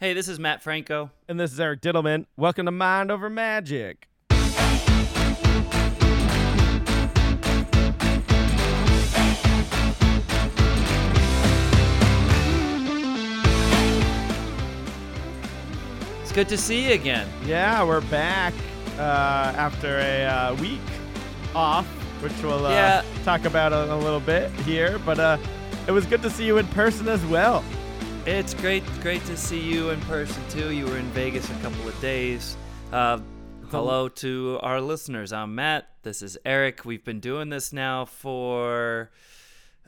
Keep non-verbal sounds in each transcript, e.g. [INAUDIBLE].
Hey, this is Matt Franco. And this is Eric Dittelman. Welcome to Mind Over Magic. It's good to see you again. Yeah, we're back uh, after a uh, week off, which we'll uh, Yeah. talk about in a little bit here. But uh, it was good to see you in person as well. It's great, great to see you in person too. You were in Vegas a couple of days. Uh, hello to our listeners. I'm Matt. This is Eric. We've been doing this now for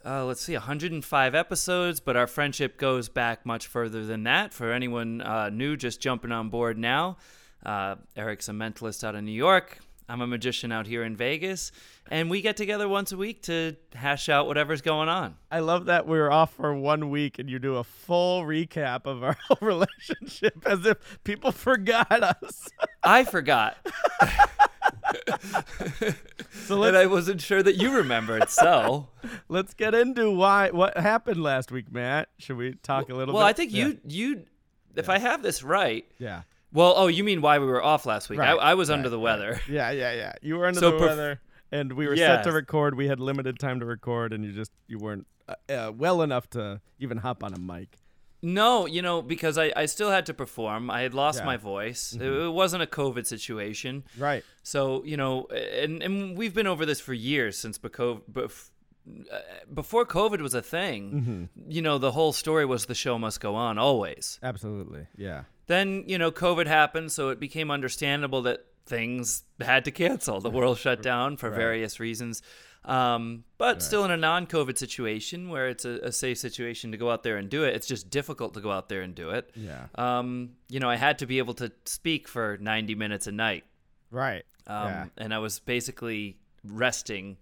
uh, let's see, 105 episodes, but our friendship goes back much further than that. For anyone uh, new just jumping on board now, uh, Eric's a mentalist out of New York. I'm a magician out here in Vegas, and we get together once a week to hash out whatever's going on. I love that we were off for one week and you do a full recap of our [LAUGHS] whole relationship as if people forgot us. I forgot. [LAUGHS] [LAUGHS] So and I wasn't sure that you remembered. So, let's get into why what happened last week, Matt. Should we talk a little bit? well, bit? I think Yeah. you you, if I have this right, Yeah. Well, oh, you mean why we were off last week? I, Right, I was under right, the right. weather. [LAUGHS] Yeah, yeah, yeah. You were under So the perf- weather, and we were set to record. We had limited time to record, and you just you weren't uh, uh, well enough to even hop on a mic. No, you know, because I, I still had to perform. I had lost Yeah. Mm-hmm. my voice. It, it wasn't a COVID situation. Right. So, you know, and, and we've been over this for years since bef- uh, before COVID was a thing. Mm-hmm. You know, the whole story was the show must go on always. Absolutely. Yeah. Then, you know, COVID happened, so it became understandable that things had to cancel. The world shut down for Right. various reasons. Um, but still in a non COVID situation where it's a, a safe situation to go out there and do it, it's just difficult to go out there and do it. Yeah. Um, you know, I had to be able to speak for 90 minutes a night. Right. Um, yeah. And I was basically resting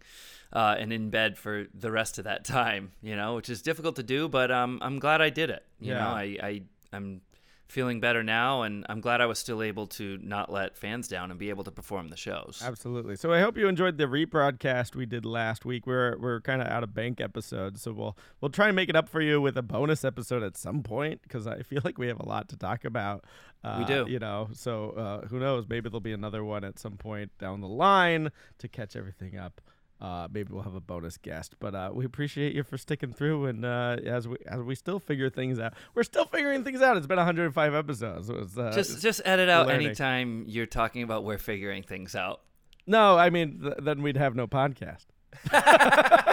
uh, and in bed for the rest of that [LAUGHS] time, you know, which is difficult to do, but um, I'm glad I did it. You Yeah. know, I, I, I'm feeling better now, and I'm glad I was still able to not let fans down and be able to perform the shows. Absolutely. So I hope you enjoyed the rebroadcast we did last week. We're we're kind of out of bank episodes, so we'll we'll try and make it up for you with a bonus episode at some point because I [LAUGHS] feel like we have a lot to talk about. Uh, We do. You know, so uh, who knows? Maybe there'll be another one at some point down the line to catch everything up. Uh, maybe we'll have a bonus guest, but uh, we appreciate you for sticking through. And uh, as we as we still figure things out, we're still figuring things out. It's been 105 episodes. It's, uh, just, just edit out learning. anytime you're talking about we're figuring things out. no, I mean th- then we'd have no podcast. [LAUGHS]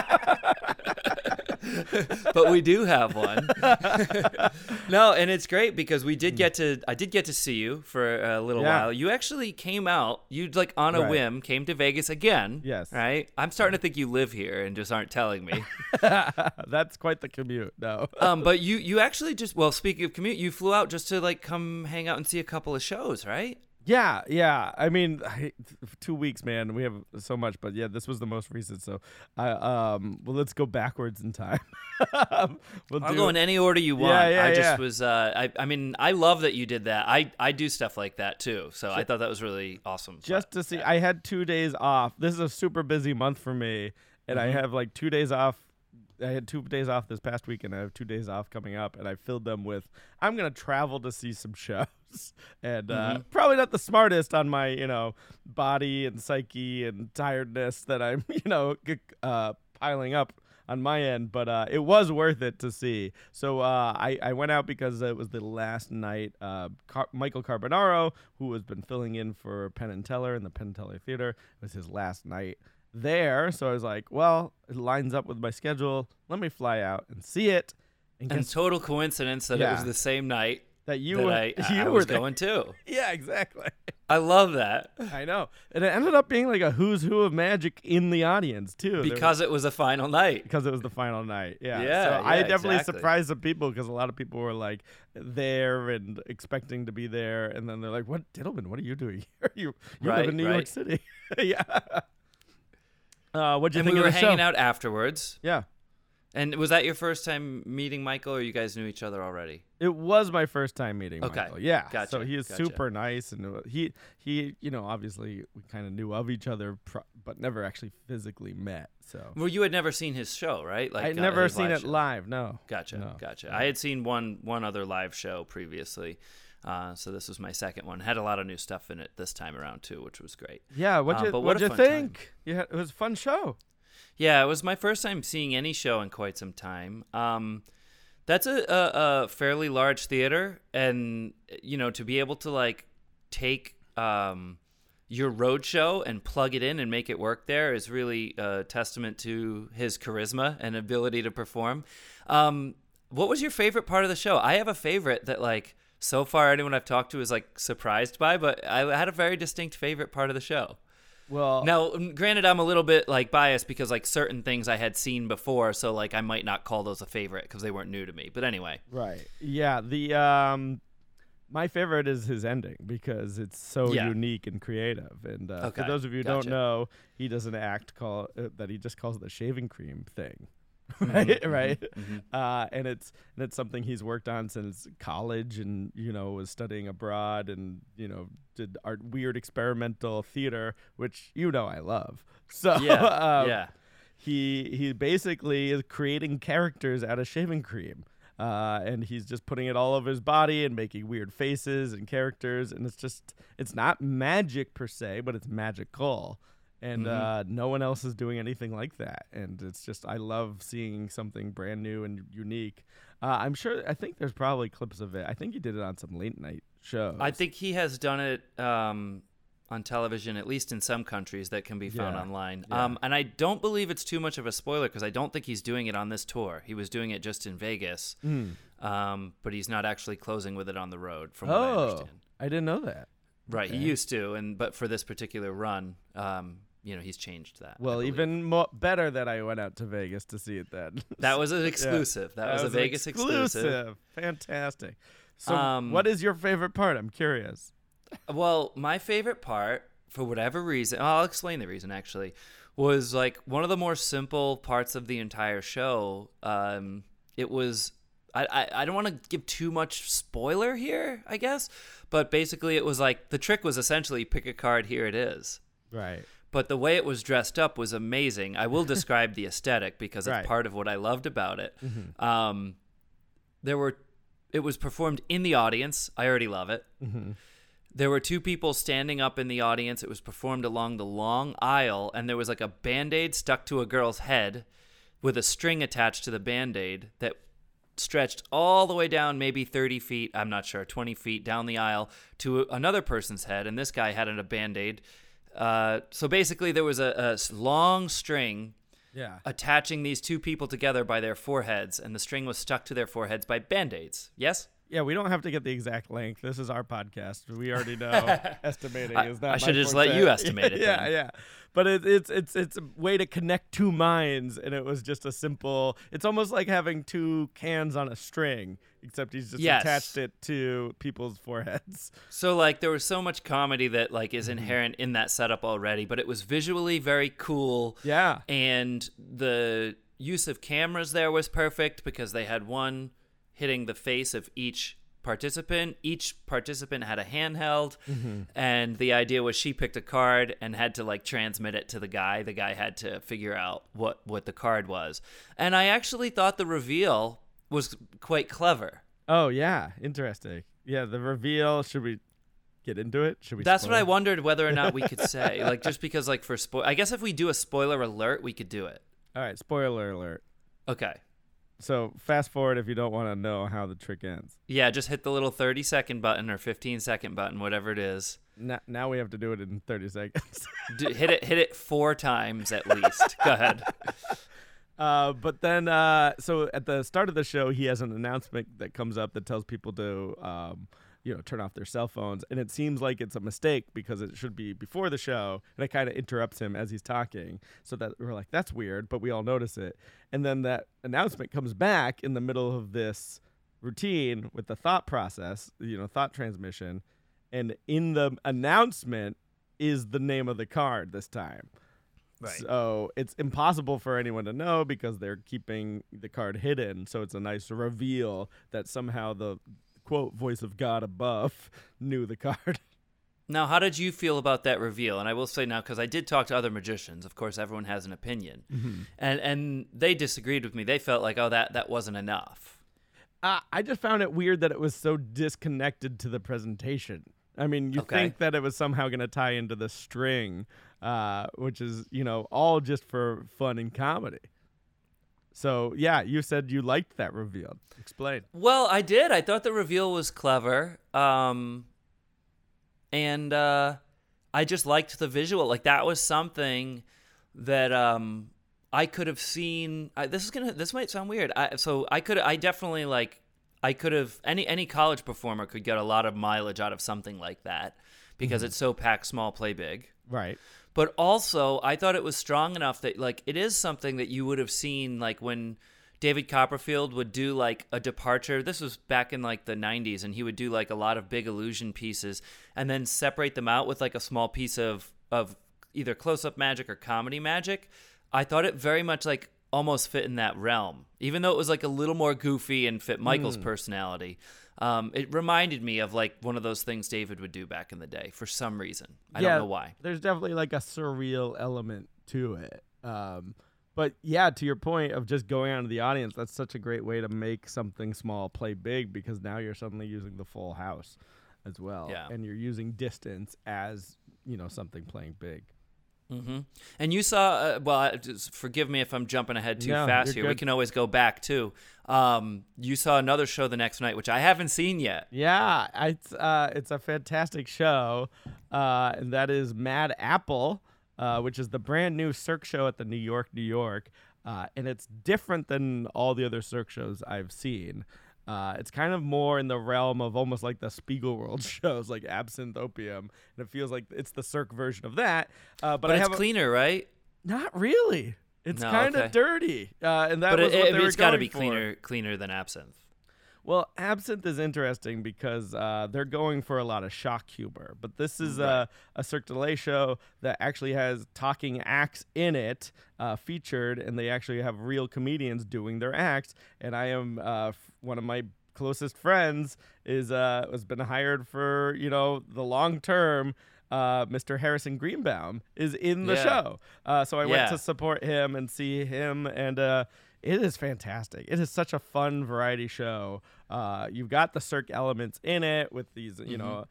[LAUGHS] but we do have one. [LAUGHS] no, and it's great because we did get to I did get to see you for a little Yeah. while. You actually came out. You like on a Right. whim came to Vegas again. Yes. Right? I'm starting to think you live here and just aren't telling me. [LAUGHS] That's quite the commute. No. um but you you actually just well, speaking of commute, you flew out just to like come hang out and see a couple of shows, right? Yeah, yeah. I mean, I, [LAUGHS] two weeks, man. We have so much, but yeah, this was the most recent. So, I um, well, let's go backwards in time. [LAUGHS] we'll I'll do- go in any order you want. Yeah, yeah, I just yeah. was uh I I mean, I love that you did that. I I do stuff like that too. So I thought that was really awesome. just to see. I had two days off. This is a super busy month for me, and I Mhm. have like two days off. I had two days off this past week, and I have two days off coming up, and I filled them with I'm gonna travel to see some shows, [LAUGHS] and uh, Mhm. probably not the smartest on my you know body and psyche and tiredness that I'm [LAUGHS] you know uh, piling up on my end, but uh, it was worth it to see. So uh, I, I went out because it was the last night. Uh, Car- Michael Carbonaro, who has been filling in for Penn and Teller in the Penn and Teller Theater, it was his last night there. So I was like, well, it lines up with my schedule. Let me fly out and see it. And And total coincidence that it was the same night that you that were, I, [LAUGHS] you I were was there. going too. [LAUGHS] Yeah, exactly. I love that I know. And it ended up being like a who's who of magic in the audience too. Was- because it was a final night. because it was the final night. Yeah. Yeah, So I definitely exactly. surprised some people because a lot of people were like there and expecting to be there, and then they're like, "What, Dittelman? What are you doing here? [LAUGHS] you you live Right, in New York. City." yeah. Uh, what'd you And think we of were the hanging show? out afterwards, Yeah. And was that your first time meeting Michael, or you guys knew each other already? It was my first time meeting Okay. Michael. Yeah. Gotcha. So he is Gotcha. super nice, and uh, he he you know obviously we kind of knew of each other, pro- but never actually physically met. So Well, you had never seen his show, right? Like I'd uh, never his seen it show. live. No. Gotcha, No. gotcha. I had seen one one other live show previously, uh, so this was my second one. Had a lot of new stuff in it this time around too, which was great. Yeah. What Uh, you what what'd a you fun time. think? Yeah, it was a fun show. Yeah, it was my first time seeing any show in quite some time. Um, that's a, a, a fairly large theater, and you know to be able to like take um, your road show and plug it in and make it work there is really a testament to his charisma and ability to perform. Um, what was your favorite part of the show? I have a favorite that like so far anyone I've talked to is like surprised by, but I had a very distinct favorite part of the show. Well, Now, granted, I'm a little bit like biased because like certain things I had seen before, so like I might not call those a favorite because they weren't new to me. But anyway, Right. Yeah. The um, my favorite is his ending because it's so Yeah. unique and creative. And uh, for those of you who gotcha. don't know, he does an act call uh, that he just calls the shaving cream thing. [LAUGHS] Mm-hmm, Right. right. Uh, and it's and it's something he's worked on since college, and you know was studying abroad, and you know did art weird experimental theater, which you know I love. [LAUGHS] So yeah, [LAUGHS] um, yeah, he he basically is creating characters out of shaving cream. Uh, and he's just putting it all over his body and making weird faces and characters and it's just it's not magic per se but it's magical and Mhm. uh, no one else is doing anything like that and it's just i love seeing something brand new and unique uh, i'm sure i think there's probably clips of it i think he did it on some late night shows I think he has done it um, on television, at least in some countries that can be found Yeah, online. yeah. Um, and I don't believe it's too much of a spoiler because I don't think he's doing it on this tour. He was doing it just in Vegas, Mm. um, but he's not actually closing with it on the road, from what I oh understand. i didn't know that Right, he used to, and but for this particular run, um, you know, he's changed that. Well even mo- better that i went out to vegas to see it then [LAUGHS] That was an exclusive. That, was, a Vegas exclusive. exclusive. Fantastic. So, Um, what is your favorite part? I'm curious. Well, my favorite part, for whatever reason, I'll explain the reason actually, was like one of the more simple parts of the entire show. Um, it was. I, I, I don't want to give too much spoiler here, I guess, but basically it was like the trick was essentially pick a card, here it is. Right. But the way it was dressed up was amazing. I will [LAUGHS] describe the aesthetic because it's part of what I loved about it. Um, there were, it was performed in the audience. I already love it. There were two people standing up in the audience. It was performed along the long aisle, and there was like a band aid stuck to a girl's head with a string attached to the band aid that stretched all the way down, maybe 30 feet, I'm not sure, 20 feet down the aisle to another person's head. And this guy had a band aid. Uh, so basically, there was a long string Yeah. attaching these two people together by their foreheads, and the string was stuck to their foreheads by band aids. Yes? Yeah, we don't have to get the exact length. This is our podcast. We already [LAUGHS] know estimating I- is not. I should just let you estimate it [LAUGHS] yeah, then. yeah. But it, it's it's it's a way to connect two minds, and it was just a simple. It's almost like having two cans on a string, except he's just Yes. attached it to people's foreheads. So like there was so much comedy that like is inherent in that setup already, but it was visually very cool. Yeah. And the use of cameras there was perfect because they had one hitting the face of each participant. Each participant had a handheld, and the idea was she picked a card and had to like transmit it to the guy. The guy had to figure out what what the card was. And I actually thought the reveal was quite clever. Oh yeah, interesting. Yeah, the reveal. Should we get into it? Should we? That's what I wondered whether or not we could [LAUGHS] say. like just because like for spoil I guess if we do a spoiler alert, we could do it. All right, spoiler alert. Okay. So fast forward if you don't want to know how the trick ends. Yeah, just hit the little 30 second button or 15 second button, whatever it is. Now, now we have to do it in 30 seconds. [LAUGHS] D- hit it hit it 4 times at least. Go ahead. [LAUGHS] uh, but then, uh, so at the start of the show, he has an announcement that comes up that tells people to, um, you know, turn off their cell phones. And it seems like it's a mistake because it should be before the show. And it kind of interrupts him as he's talking. So that we're like, that's weird, but we all notice it. And then that announcement comes back in the middle of this routine with the thought process, you know, thought transmission. And in the announcement is the name of the card this time. Right. So it's impossible for anyone to know because they're keeping the card hidden. So it's a nice reveal that somehow the quote voice of God above [LAUGHS] knew the card. [LAUGHS] Now, how did you feel about that reveal? And I will say now, because I did talk to other magicians. Of course, everyone has an opinion, and and they disagreed with me. They felt like, oh, that that wasn't enough. Uh, I just found it weird that it was so disconnected to the presentation. I mean, you Okay. think that it was somehow going to tie into the string, uh, which is, you know, all just for fun and comedy. So, yeah, you said you liked that reveal. Explain. Well, I did. I thought the reveal was clever. Um, and uh, I just liked the visual. Like that was something that um, I could have seen. I, this is gonna. This might sound weird. I, so I could. I definitely like. I could have any any college performer could get a lot of mileage out of something like that because it's so pack small, play big. Right. But also, I thought it was strong enough that like it is something that you would have seen like when David Copperfield would do like a departure. This was back in like the 90s and he would do like a lot of big illusion pieces and then separate them out with like a small piece of of either close-up magic or comedy magic. I thought it very much like almost fit in that realm. Even though it was like a little more goofy and fit Michael's hmm. personality. Um, it reminded me of like one of those things David would do back in the day for some reason. I yeah, don't know why. There's definitely like a surreal element to it. Um, but yeah, to your point of just going out to the audience, that's such a great way to make something small play big because now you're suddenly using the full house as well. Yeah. And you're using distance as, you know, something playing big. Hmm And you saw, uh, well, forgive me if I'm jumping ahead too No, fast here. We can always go back too. Um, you saw another show the next night, which I haven't seen yet. Yeah, it's uh, it's a fantastic show, uh, and that is Mad Apple, uh, which is the brand new Cirque show at the New York, New York, uh, and it's different than all the other Cirque shows I've seen. Uh, it's kind of more in the realm of almost like the Spiegelworld [LAUGHS] shows, like Absinthe Opium, and it feels like it's the Cirque version of that. Uh, but, But, I it's have a- cleaner, right? not really. It's No, kind of okay. dirty, uh, and that but was it, what it, they were has got to be for. cleaner, cleaner than absinthe. Well, Absinthe is interesting because uh, they're going for a lot of shock humor, but this is uh, a Cirque du Soleil show that actually has talking acts in it uh, featured, and they actually have real comedians doing their acts. And I am uh, f- one of my closest friends is uh, has been hired for you know the long term. Uh, Mr. Harrison Greenbaum is in the Yeah. show, uh, so I went to support him and see him and uh it is fantastic it is such a fun variety show uh you've got the cirque elements in it with these you know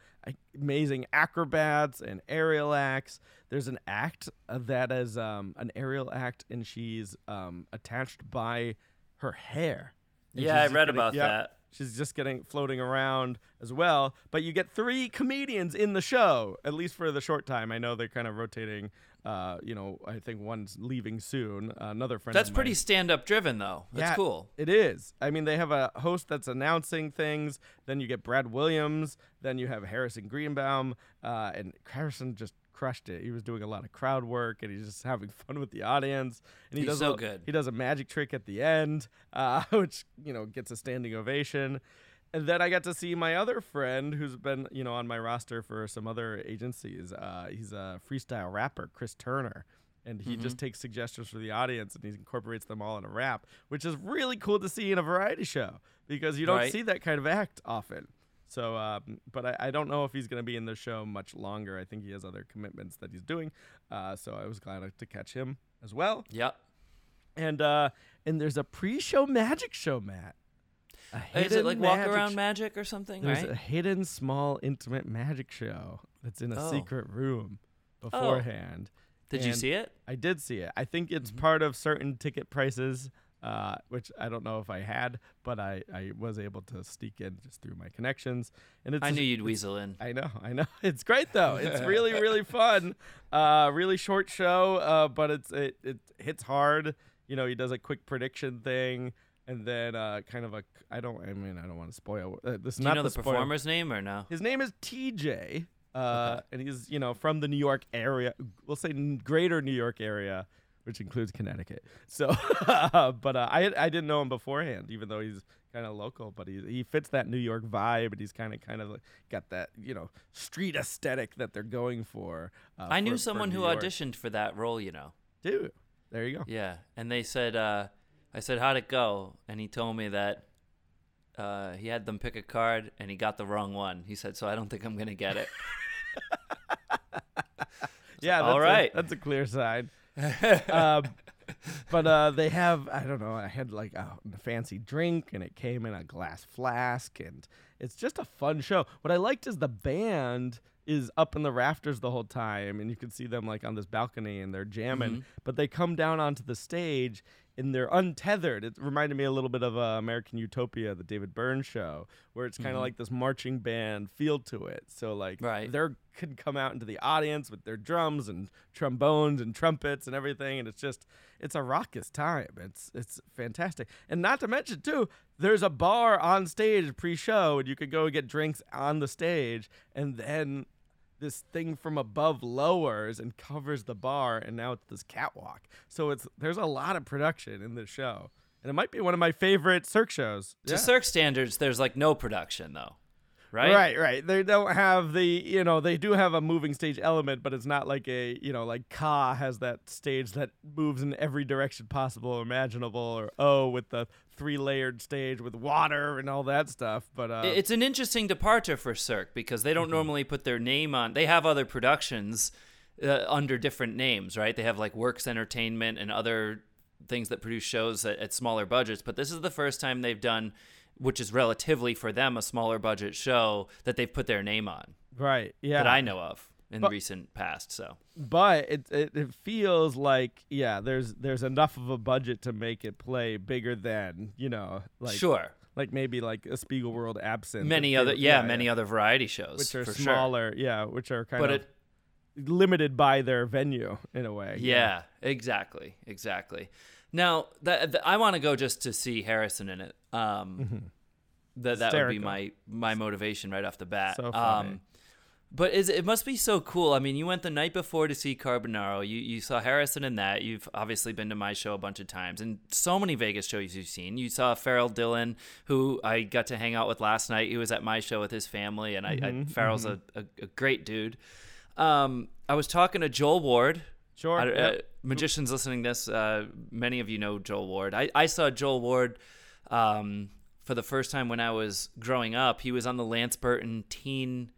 amazing acrobats and aerial acts there's an act uh, that is um an aerial act and she's um attached by her hair And Yeah, I read getting- about yep. that. She's just getting floating around as well. But you get three comedians in the show, at least for the short time. I know they're kind of rotating. Uh, you know, I think one's leaving soon. Another friend. That's pretty stand-up driven, though. That's Yeah, cool. It is. I mean, they have a host that's announcing things. Then you get Brad Williams. Then you have Harrison Greenbaum. Uh, and Harrison just crushed it. He was doing a lot of crowd work, and he's just having [LAUGHS] fun with the audience. And he He's does so a, good. He does a magic trick at the end, uh, [LAUGHS] which you know gets a standing ovation. And then I got to see my other friend, who's been you know on my roster for some other agencies. Uh, he's a freestyle rapper, Chris Turner and he Mm-hmm. just takes suggestions from the audience and he incorporates them all in a rap, which is really cool to see in a variety show because you don't Right. see that kind of act often. So, um, but I, I don't know if he's going to be in the show much longer. I think he has other commitments that he's doing. Uh, so I was glad to catch him as well. Yep. And uh, and there's a pre-show magic show, Matt. A Is it like walk around sh- magic or something? There's right? a hidden, small, intimate magic show that's in a Oh. secret room beforehand. Did you see it? I did see it. I think it's Mm-hmm. part of certain ticket prices, uh, which I don't know if I had, but I, I was able to sneak in just through my connections. And it's I knew you'd weasel in. I know, I know. [LAUGHS] It's great though. It's [LAUGHS] really, really fun. Uh, really short show, uh, but it's it, it hits hard. You know, he does a quick prediction thing, and then uh, kind of a. I don't. I mean, I don't want to spoil. Uh, this is Do not you know the, spoil- performer's name or no? his name is TJ, uh, and he's you know from the New York area. We'll say greater New York area, which includes Connecticut. So, [LAUGHS] but uh, I I didn't know him beforehand, even though he's kind of local. But he he fits that New York vibe, and he's kind of kind of like got that you know street aesthetic that they're going for. Uh, I knew for- for someone New who York. auditioned for that role. You know. Dude, There you go. Yeah, and they said, uh, I said, how'd it go? And he told me that uh, he had them pick a card and he got the wrong one. He said, so I don't think I'm gonna get it. [LAUGHS] Yeah, that's All a- that's a clear sign. [LAUGHS] um, but uh, they have I don't know. I had like a fancy drink, and it came in a glass flask, and it's just a fun show. What I liked is the band is up in the rafters the whole time, and you can see them like on this balcony, and they're jamming. But they come down onto the stage. And they're untethered. It reminded me a little bit of uh, American Utopia, the David Byrne show, where it's kind of like this marching band feel to it. So like Right. they could come out into the audience with their drums and trombones and trumpets and everything and it's just it's a raucous time it's it's fantastic and not to mention too there's a bar on stage pre-show and you could go get drinks on the stage and then this thing from above lowers and covers the bar and now it's this catwalk. So it's there's a lot of production in this show. And it might be one of my favorite cirque shows. To Yeah. Cirque standards, there's like no production though, right? Right, right. They don't have the, you know, they do have a moving stage element, but it's not like a, you know, like Ka has that stage that moves in every direction possible, or imaginable, or O with the three layered stage with water and all that stuff. But uh, It's an interesting departure for Cirque because they don't Mm-hmm. normally put their name on. They have other productions uh, under different names, right? They have like Works Entertainment and other things that produce shows at, at smaller budgets. But this is the first time they've done, which is relatively for them a smaller budget show that they've put their name on right, yeah. that I know of in But- recent past. So but it, it it feels like yeah, there's there's enough of a budget to make it play bigger than you know, like sure, like maybe like a Spiegel World Absinthe. many other they- yeah, many other variety shows which are for sure. smaller, yeah, which are kind But of it limited by their venue in a way. Yeah, exactly, exactly. Now that, that- I want to go just to see Harrison in it. Um, that that would be my my motivation right off the bat. So funny. Um, but is it must be so cool. I mean, you went the night before to see Carbonaro. You you saw Harrison in that. You've obviously been to my show a bunch of times, and so many Vegas shows you've seen. You saw Farrell Dillon, who I got to hang out with last night. He was at my show with his family, and I, I Farrell's a, a, a great dude. Um, I was talking to Joel Ward. Sure. I, yeah. uh, magicians listening to this, uh, many of you know Joel Ward. I, I saw Joel Ward um, for the first time when I was growing up. He was on the Lance Burton Teen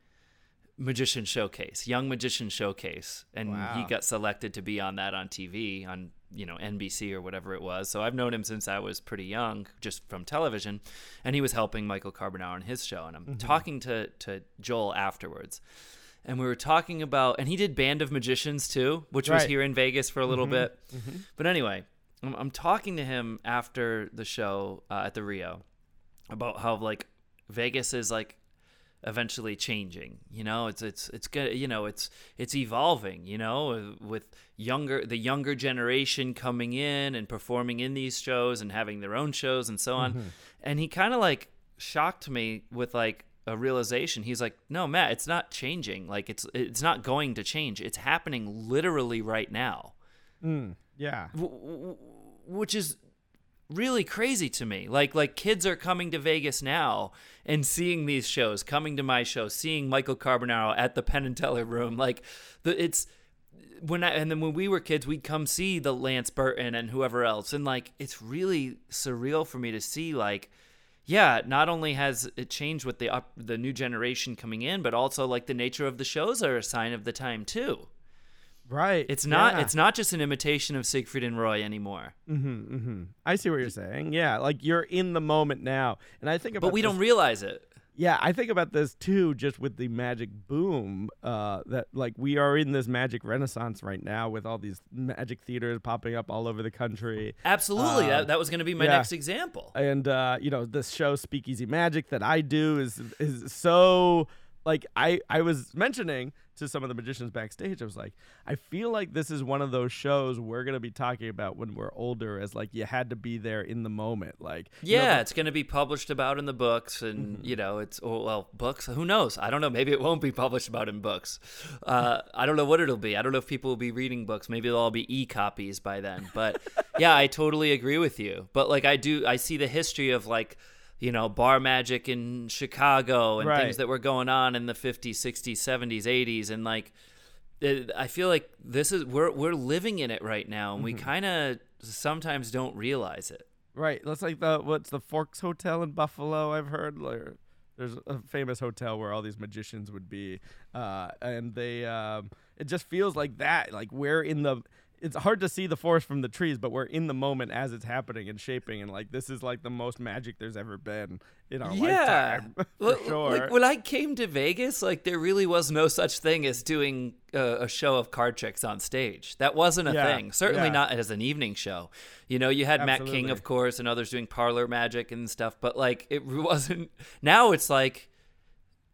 Magician Showcase, Young Magician Showcase, and he got selected to be on that on TV on you know NBC or whatever it was. So I've known him since I was pretty young, just from television, and he was helping Michael Carbonaro on his show. And I'm talking to to Joel afterwards. And we were talking about, and he did Band of Magicians too, which was here in Vegas for a little mm-hmm. bit. Mm-hmm. But anyway, I'm, I'm talking to him after the show uh, at the Rio about how like Vegas is like eventually changing you know? It's it's it's good you know it's it's evolving you know uh, with younger the younger generation coming in and performing in these shows and having their own shows and so on. Mm-hmm. And he kind of like shocked me with like a realization he's like no Matt it's not changing like it's it's not going to change it's happening literally right now Mm, yeah. w- w- which is really crazy to me. Like like kids are coming to Vegas now and seeing these shows, coming to my show, seeing Michael Carbonaro at the Penn and Teller Room. Like the it's when I, and then when we were kids, we'd come see the Lance Burton and whoever else, and like it's really surreal for me to see like. Yeah, not only has it changed with the up, the new generation coming in, but also like the nature of the shows are a sign of the time too. Right. It's not Yeah. it's not just an imitation of Siegfried and Roy anymore. Mm-hmm, mm-hmm. I see what you're saying. Yeah, like you're in the moment now, and I think about. But we this- don't realize it. Yeah, I think about this too, just with the magic boom. Uh, that like we are in this magic renaissance right now with all these magic theaters popping up all over the country. Absolutely. Uh, that, that was going to be my yeah. next example. and uh, you know this show Speakeasy Magic that I do is is so like I I was mentioning to some of the magicians backstage. I was like, I feel like this is one of those shows we're gonna be talking about when we're older, as like you had to be there in the moment. Like you know, yeah, it's going to be published about in the books, and Mm-hmm. you know, it's oh, well, books. Who knows? I don't know. Maybe it won't be published about in books. Uh, I don't know what it'll be. I don't know if people will be reading books. Maybe they'll all be e-copies by then. But yeah, I totally agree with you. But like, I do. I see the history of like. You know, bar magic in Chicago and Right. things that were going on in the 50s, 60s, 70s, 80s. And like, it, I feel like this is we're we're living in it right now, and we Mm-hmm. kind of sometimes don't realize it. Right. That's like the what's the Forks Hotel in Buffalo. I've heard like, there's a famous hotel where all these magicians would be, uh, and they um, it just feels like that. Like we're in the. It's hard to see the forest from the trees, but we're in the moment as it's happening and shaping, and like this is like the most magic there's ever been in our lifetime. [LAUGHS] for L- sure. Like when I came to Vegas, like there really was no such thing as doing a, a show of card tricks on stage. That wasn't a Yeah, thing. Certainly yeah. not as an evening show. You know, you had Mac King, of course, and others doing parlor magic and stuff, but like it [LAUGHS] wasn't. Now it's like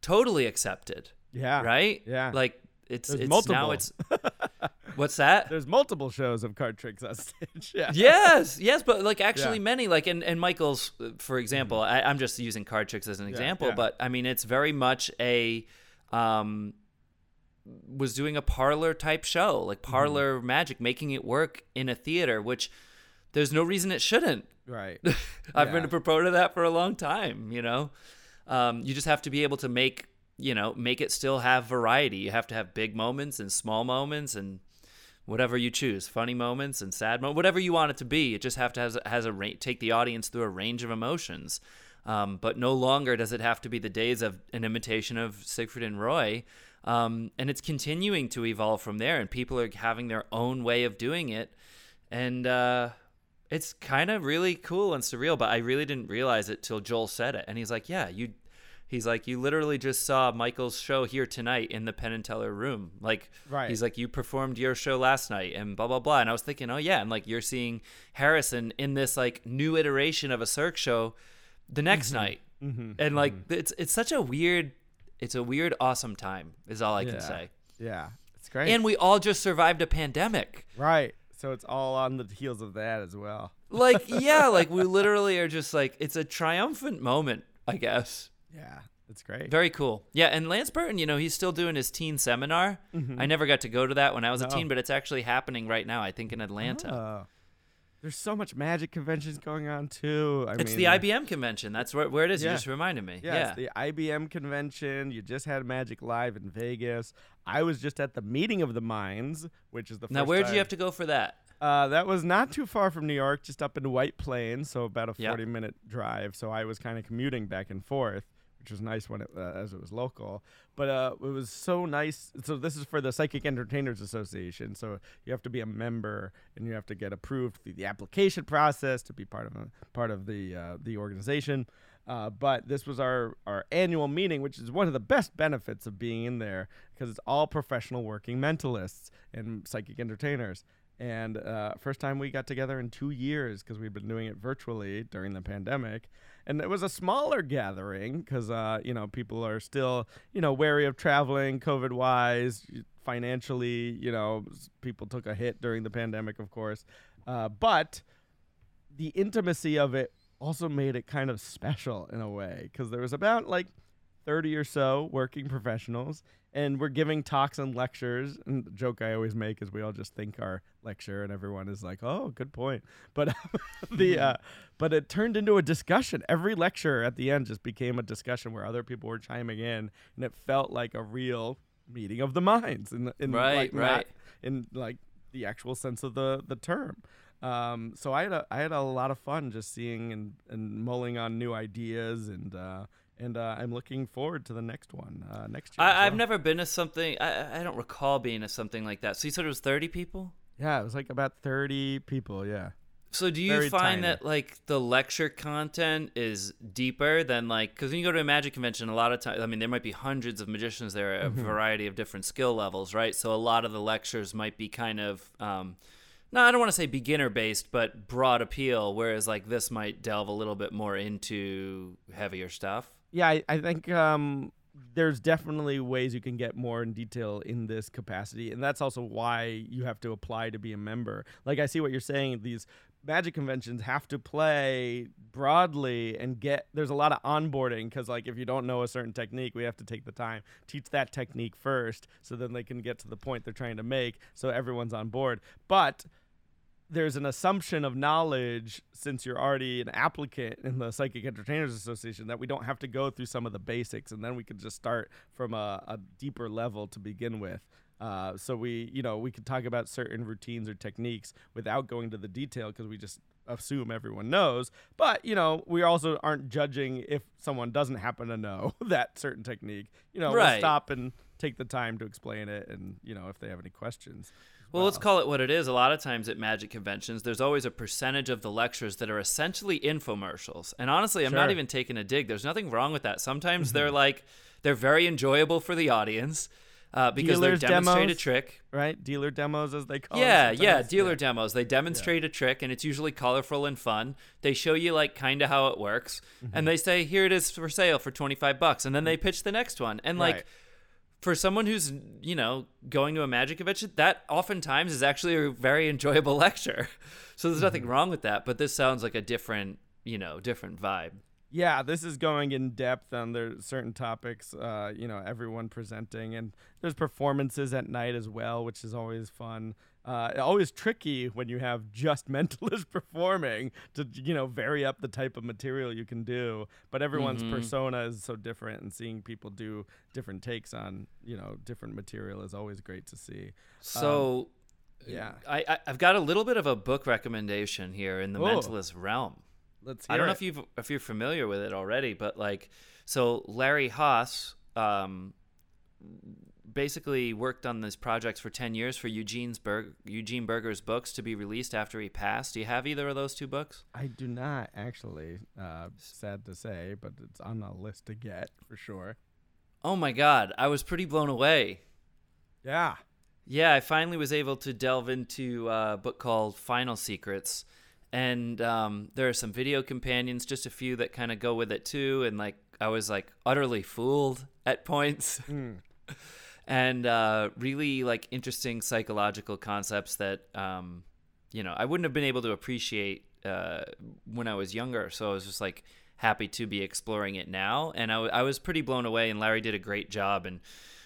totally accepted, yeah. right? Yeah. Like it's There's it's multiple. now it's. [LAUGHS] What's that? There's multiple shows of card tricks on stage. [LAUGHS] Yeah. yes, yes, but like actually Yeah. many like and and Michael's uh, for example, I, I'm just using card tricks as an example, yeah. but I mean it's very much a um was doing a parlor type show, like Mm-hmm. parlor magic, making it work in a theater, which there's no reason it shouldn't. Right. [LAUGHS] I've been a proponent of that for a long time, you know. Um, you just have to be able to make, you know, make it still have variety. You have to have big moments and small moments and whatever you choose, funny moments and sad moments, whatever you want it to be. It just have to has has a ra- take the audience through a range of emotions. Um, but no longer does it have to be the days of an imitation of Siegfried and Roy. Um, and it's continuing to evolve from there, and people are having their own way of doing it. And uh, it's kind of really cool and surreal, but I really didn't realize it till Joel said it. And he's like, Yeah, you. He's like, you literally just saw Michael's show here tonight in the Penn and Teller room. Like, Right. he's like, you performed your show last night and blah, blah, blah. And I was thinking, oh, yeah. And like, you're seeing Harrison in this like new iteration of a Cirque show the next night. Mm-hmm. And like, it's, it's such a weird, it's a weird, awesome time, is all I Yeah. can say. Yeah. It's great. And we all just survived a pandemic. right. So it's all on the heels of that as well. Like, yeah, like we [LAUGHS] literally are just like, it's a triumphant moment, I guess. Yeah. that's great. Very cool. Yeah, and Lance Burton, you know, he's still doing his teen seminar. I never got to go to that when I was a Mm-hmm. Teen, but it's actually happening right now, I think, in Atlanta. Oh. There's so much magic conventions going on too. I it's mean, the IBM convention. That's where, where it is. Yeah. You just reminded me. Yeah, Yeah. it's the IBM convention. You just had Magic Live in Vegas. I was just at the meeting of the minds, which is the now, where'd time- you have to go for that? Uh, that was not too far from New York, just up in White Plains, so about a Yeah. 40 minute drive. So I was kind of commuting back and forth, which was nice when it uh, as it was local. But uh, it was so nice. So this is for the Psychic Entertainers Association. So you have to be a member and you have to get approved through the application process to be part of a, part of the uh, the organization. Uh, but this was our, our annual meeting, which is one of the best benefits of being in there because it's all professional working mentalists and psychic entertainers. And uh, first time we got together in two years because we've been doing it virtually during the pandemic. And it was a smaller gathering because, uh, you know, people are still, you know, wary of traveling COVID wise. Financially, you know, people took a hit during the pandemic, of course. Uh, but the intimacy of it also made it kind of special in a way because there was about like 30 or so working professionals and we're giving talks and lectures. And the joke i always make is we all just think our lecture and everyone is like oh good point. But [LAUGHS] the uh, [LAUGHS] but it turned into a discussion. Every lecture at the end just became a discussion where other people were chiming in and it felt like a real meeting of the minds in, in Right, like, right. in like the actual sense of the the term. Um, so I had a I had a lot of fun just seeing and, and mulling on new ideas and uh, and uh, I'm looking forward to the next one uh, next year. I, I've well. never been to something, I, I don't recall being to something like that. So you said it was 30 people? yeah, it was like about thirty people. Yeah, So do you Very find tiny. that like the lecture content is deeper than like because when you go to a magic convention, a lot of times I mean there might be hundreds of magicians there, a Mm-hmm. variety of different skill levels, right? So a lot of the lectures might be kind of um, no, I don't want to say beginner based, but broad appeal. Whereas like this might delve a little bit more into heavier stuff. Yeah. I, I think um, there's definitely ways you can get more in detail in this capacity, and that's also why you have to apply to be a member. Like I see what you're saying. These magic conventions have to play broadly and get there's a lot of onboarding because like if you don't know a certain technique we have to take the time teach that technique first so then they can get to the point they're trying to make so everyone's on board but there's an assumption of knowledge since you're already an applicant in the Psychic Entertainers Association that we don't have to go through some of the basics and then we could just start from a, a deeper level to begin with. Uh, so we, you know, we could talk about certain routines or techniques without going to the detail because we just assume everyone knows. But you know, we also aren't judging if someone doesn't happen to know [LAUGHS] that certain technique. You know, we'll stop and take the time to explain it, and you know, if they have any questions. Well, let's call it what it is. A lot of times at magic conventions, there's always a percentage of the lectures that are essentially infomercials. And honestly, I'm not Sure. Mm-hmm. even taking a dig. There's nothing wrong with that. Sometimes they're like, they're very enjoyable for the audience uh, because Dealers' they demonstrate a trick. right? Dealer demos, as they call Yeah, them. yeah, dealer demos. They demonstrate a trick, and it's usually colorful and fun. They show you like kind of how it works, Mm-hmm. and they say, "Here it is for sale for twenty five bucks," and then they pitch the next one. And like, Right. For someone who's you know going to a magic convention, that oftentimes is actually a very enjoyable [LAUGHS] lecture. So there's Mm-hmm. nothing wrong with that. But this sounds like a different, you know, different vibe. Yeah, this is going in depth on there certain topics. Uh, you know, everyone presenting, and there's performances at night as well, which is always fun. Uh, always tricky when you have just [LAUGHS] mentalists performing to you know vary up the type of material you can do. But everyone's Mhm. persona is so different, and seeing people do different takes on you know different material is always great to see. So. Yeah, I, I I've got a little bit of a book recommendation here in the mentalist realm. let's. I don't know if you if you're familiar with it already, but like, so Larry Hass, um, basically worked on these projects for ten years for Eugene's Berg, Eugene Burger's books to be released after he passed. Do you have either of those two books? I do not actually. Uh, sad to say, but it's on the list to get for sure. Oh my God, I was pretty blown away. Yeah. Yeah, I finally was able to delve into a book called Final Secrets. And um, there are some video companions, just a few that kind of go with it too. And like, I was like utterly fooled at points. [LAUGHS] and uh, really like interesting psychological concepts that, um, you know, I wouldn't have been able to appreciate uh, when I was younger. So I was just like happy to be exploring it now. And I, w- I was pretty blown away. And Larry did a great job. And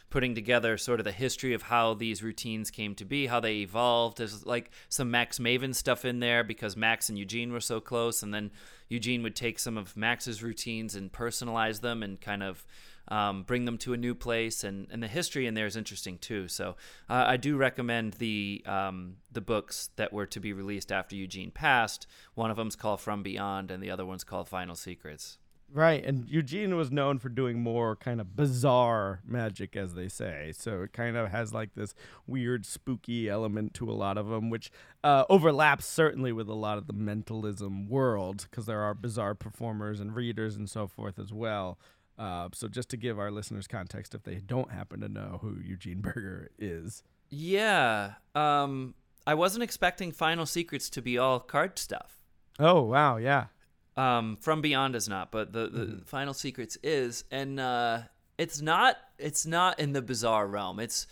putting together sort of the history of how these routines came to be, how they evolved. There's like some Max Maven stuff in there because Max and Eugene were so close, and then Eugene would take some of Max's routines and personalize them and kind of um, bring them to a new place. And, and the history in there is interesting too. So uh, I do recommend the um, the books that were to be released after Eugene passed. One of them's called From Beyond, and the other one's called Final Secrets. Right, and Eugene was known for doing more kind of bizarre magic, as they say. So it kind of has like this weird, spooky element to a lot of them, which uh, overlaps certainly with a lot of the mentalism world, because there are bizarre performers and readers and so forth as well. Uh, so just to give our listeners context, if they don't happen to know who Eugene [LAUGHS] Burger is, Yeah, um, I wasn't expecting Final Secrets to be all card stuff. oh wow, yeah, Um, From Beyond is not, but the, the Final Secrets is, and uh, it's not. It's not in the bizarre realm. It's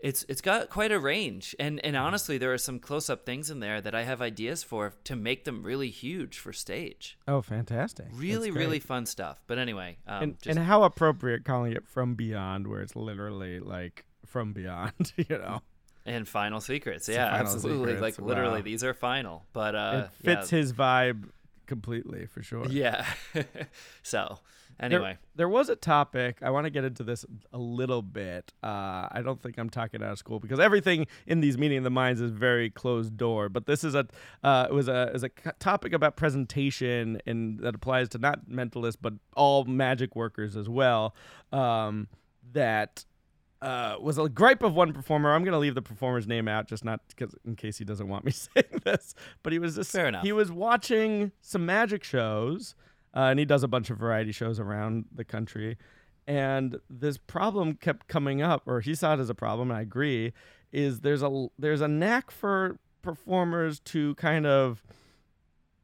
it's it's got quite a range, and and honestly, there are some close up things in there that I have ideas for to make them really huge for stage. oh fantastic, Really, really fun stuff. But anyway, um, and, just, and how appropriate calling it from beyond, where it's literally like from beyond, [LAUGHS] you know. and Final Secrets, yeah, Final absolutely. Secrets, like literally, wow. these are final. But uh, it fits yeah, his vibe completely for sure. Yeah. [LAUGHS] so anyway, There, was a topic I want to get into this a little bit. Uh, I don't think I'm talking out of school because everything in these meeting of the minds is very closed door. But this is a uh, it was a is a topic about presentation and that applies to not mentalists but all magic workers as well. Um, that uh, was a gripe of one performer. I'm gonna leave the performer's name out, just not because in case he doesn't want me [LAUGHS] saying this. But he was just Fair enough. He was watching some magic shows, uh, and he does a bunch of variety shows around the country. And this problem kept coming up, or he saw it as a problem, and I agree. Is there's a there's a knack for performers to kind of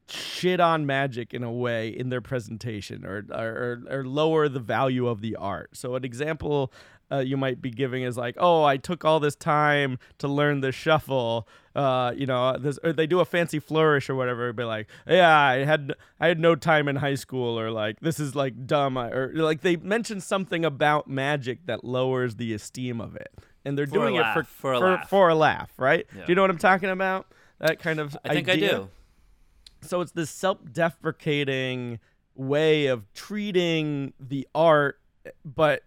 shit on magic in a way in their presentation or or, or lower the value of the art. So an example uh, you might be giving is like, oh, I took all this time to learn the shuffle. Uh, you know, this or they do a fancy flourish or whatever. Be like, yeah, I had I had no time in high school, or like this is like dumb, or like they mention something about magic that lowers the esteem of it, and they're For doing it for for a for, laugh. for a laugh, right? Yeah. Do you know what I'm talking about? That kind of I think? I do. so it's this self-deprecating way of treating the art but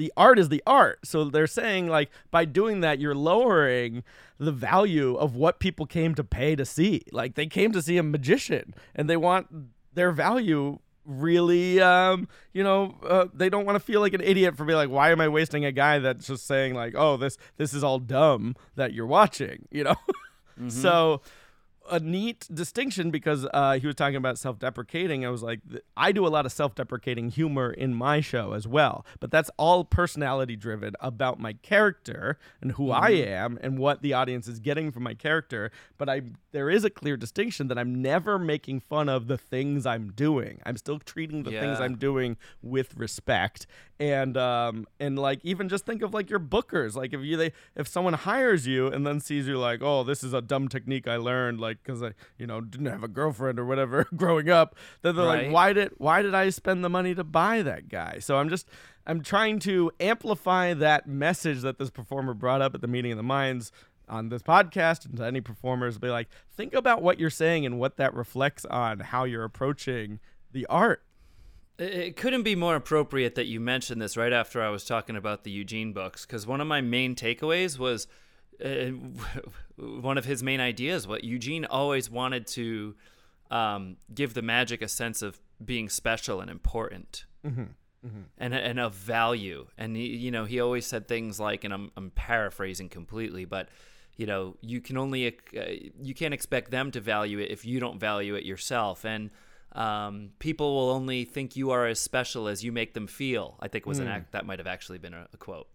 the art is the art. So they're saying like by doing that you're lowering the value of what people came to pay to see. Like they came to see a magician and they want their value really um you know uh, they don't want to feel like an idiot for being like why am i wasting a guy that's just saying like oh this this is all dumb that you're watching you know [LAUGHS] mm-hmm. so a neat distinction because uh, he was talking about self-deprecating. I was like, I do a lot of self-deprecating humor in my show as well, but that's all personality-driven about my character and who mm-hmm. I am and what the audience is getting from my character. But I, there is a clear distinction that I'm never making fun of the things I'm doing. I'm still treating the yeah. things I'm doing with respect, and um, and like even just think of like your bookers. Like if you they if someone hires you and then sees you like, oh, this is a dumb technique I learned, like because I, you know, didn't have a girlfriend or whatever [LAUGHS] growing up. Then they're right. like, why did why did I spend the money to buy that guy? So I'm just I'm trying to amplify that message that this performer brought up at the meeting of the minds on this podcast and to any performers be like think about what you're saying and what that reflects on how you're approaching the art it couldn't be more appropriate that you mentioned this right after i was talking about the eugene books because one of my main takeaways was uh, [LAUGHS] one of his main ideas. What Eugene always wanted to um, give the magic a sense of being special and important. Mm-hmm. Mm-hmm. And, and of value, and he, you know, he always said things like, and I'm, I'm paraphrasing completely, but you know, you can only uh, you can't expect them to value it if you don't value it yourself, and um, people will only think you are as special as you make them feel. I think was mm. an act that might have actually been a, a quote,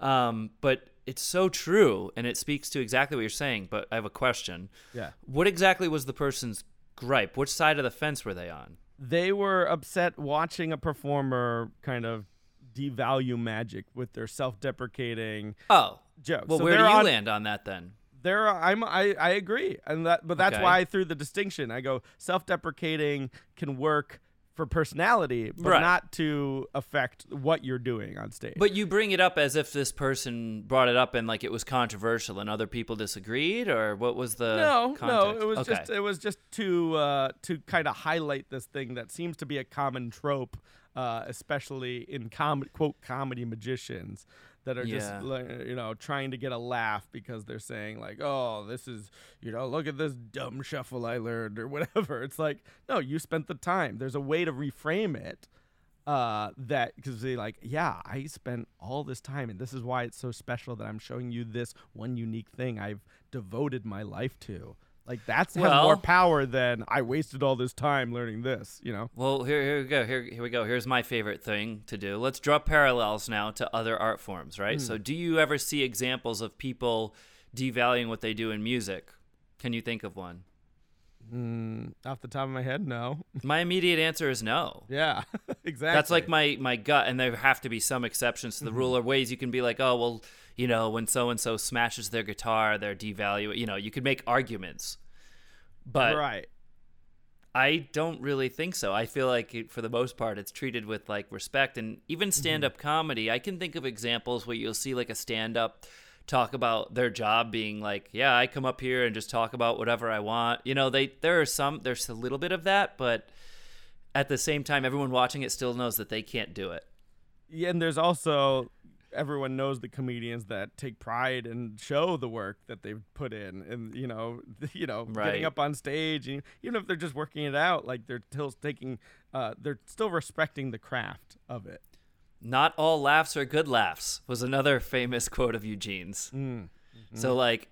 um, but it's so true and it speaks to exactly what you're saying but i have a question. Yeah. What exactly was the person's gripe? Which side of the fence were they on? They were upset watching a performer kind of devalue magic with their self-deprecating oh. jokes. Well so where do you on, land on that then? There I'm I, I agree and that but that's okay. why I threw the distinction. I go self-deprecating can work for personality, but right. not to affect what you're doing on stage. But you bring it up as if this person brought it up and like it was controversial and other people disagreed, or what was the no, context? no, it was okay. just it was just to uh, to kind of highlight this thing that seems to be a common trope, uh, especially in com- quote comedy magicians that are just you know trying to get a laugh because they're saying like oh this is you know look at this dumb shuffle i learned or [LAUGHS] whatever. It's like no you spent the time. There's a way to reframe it uh that because they like yeah i spent all this time and this is why it's so special that i'm showing you this one unique thing i've devoted my life to like that's well, more power than I wasted all this time learning this, you know. Well, here, here we go. Here, here we go. Here's my favorite thing to do. Let's draw parallels now to other art forms, right? Mm. So, do you ever see examples of people devaluing what they do in music? Can you think of one? Mm, off the top of my head, no. [LAUGHS] my immediate answer is no. Yeah, exactly. [LAUGHS] That's like my my gut, and there have to be some exceptions to the mm-hmm. rule or ways you can be like, oh well, you know, when so and so smashes their guitar, they're devaluing. You know, you could make arguments, but right. I don't really think so. I feel like it, for the most part, it's treated with like respect, and even stand up mm-hmm. comedy. I can think of examples where you'll see like a stand up talk about their job being like, yeah, I come up here and just talk about whatever I want. You know, they there are some there's a little bit of that, but at the same time, everyone watching it still knows that they can't do it. Yeah, and there's also everyone knows the comedians that take pride and show the work that they've put in and you know [LAUGHS] you know right. getting up on stage and even if they're just working it out like they're still taking uh, they're still respecting the craft of it not all laughs are good laughs was another famous quote of eugene's mm. mm-hmm. so like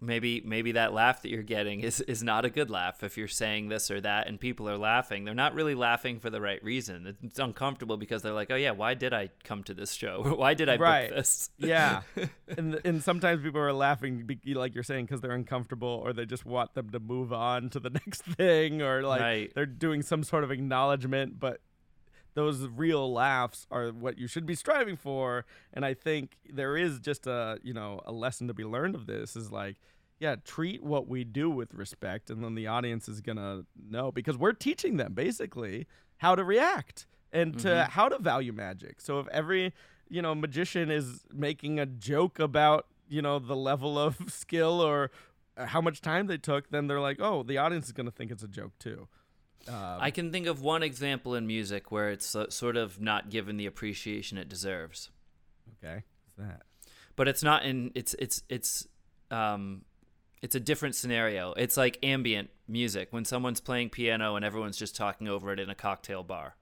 maybe maybe that laugh that you're getting is is not a good laugh if you're saying this or that and people are laughing. They're not really laughing for the right reason. It's uncomfortable because they're like oh yeah why did i come to this show? [LAUGHS] Why did i right. book this? Yeah. [LAUGHS] And and sometimes people are laughing like you're saying because they're uncomfortable or they just want them to move on to the [LAUGHS] next thing or like right. they're doing some sort of acknowledgement but those real laughs are what you should be striving for. And i think there is just a you know a lesson to be learned of this is like yeah treat what we do with respect and then the audience is gonna know because we're teaching them basically how to react and to mm-hmm. how to value magic. So if every you know magician is making a joke about you know the level of [LAUGHS] skill or how much time they took then they're like oh the audience is gonna think it's a joke too um, I can think of one example in music where it's uh, sort of not given the appreciation it deserves. Okay. What's that? but it's not in it's it's it's um it's a different scenario it's like ambient music when someone's playing piano and everyone's just talking over it in a cocktail bar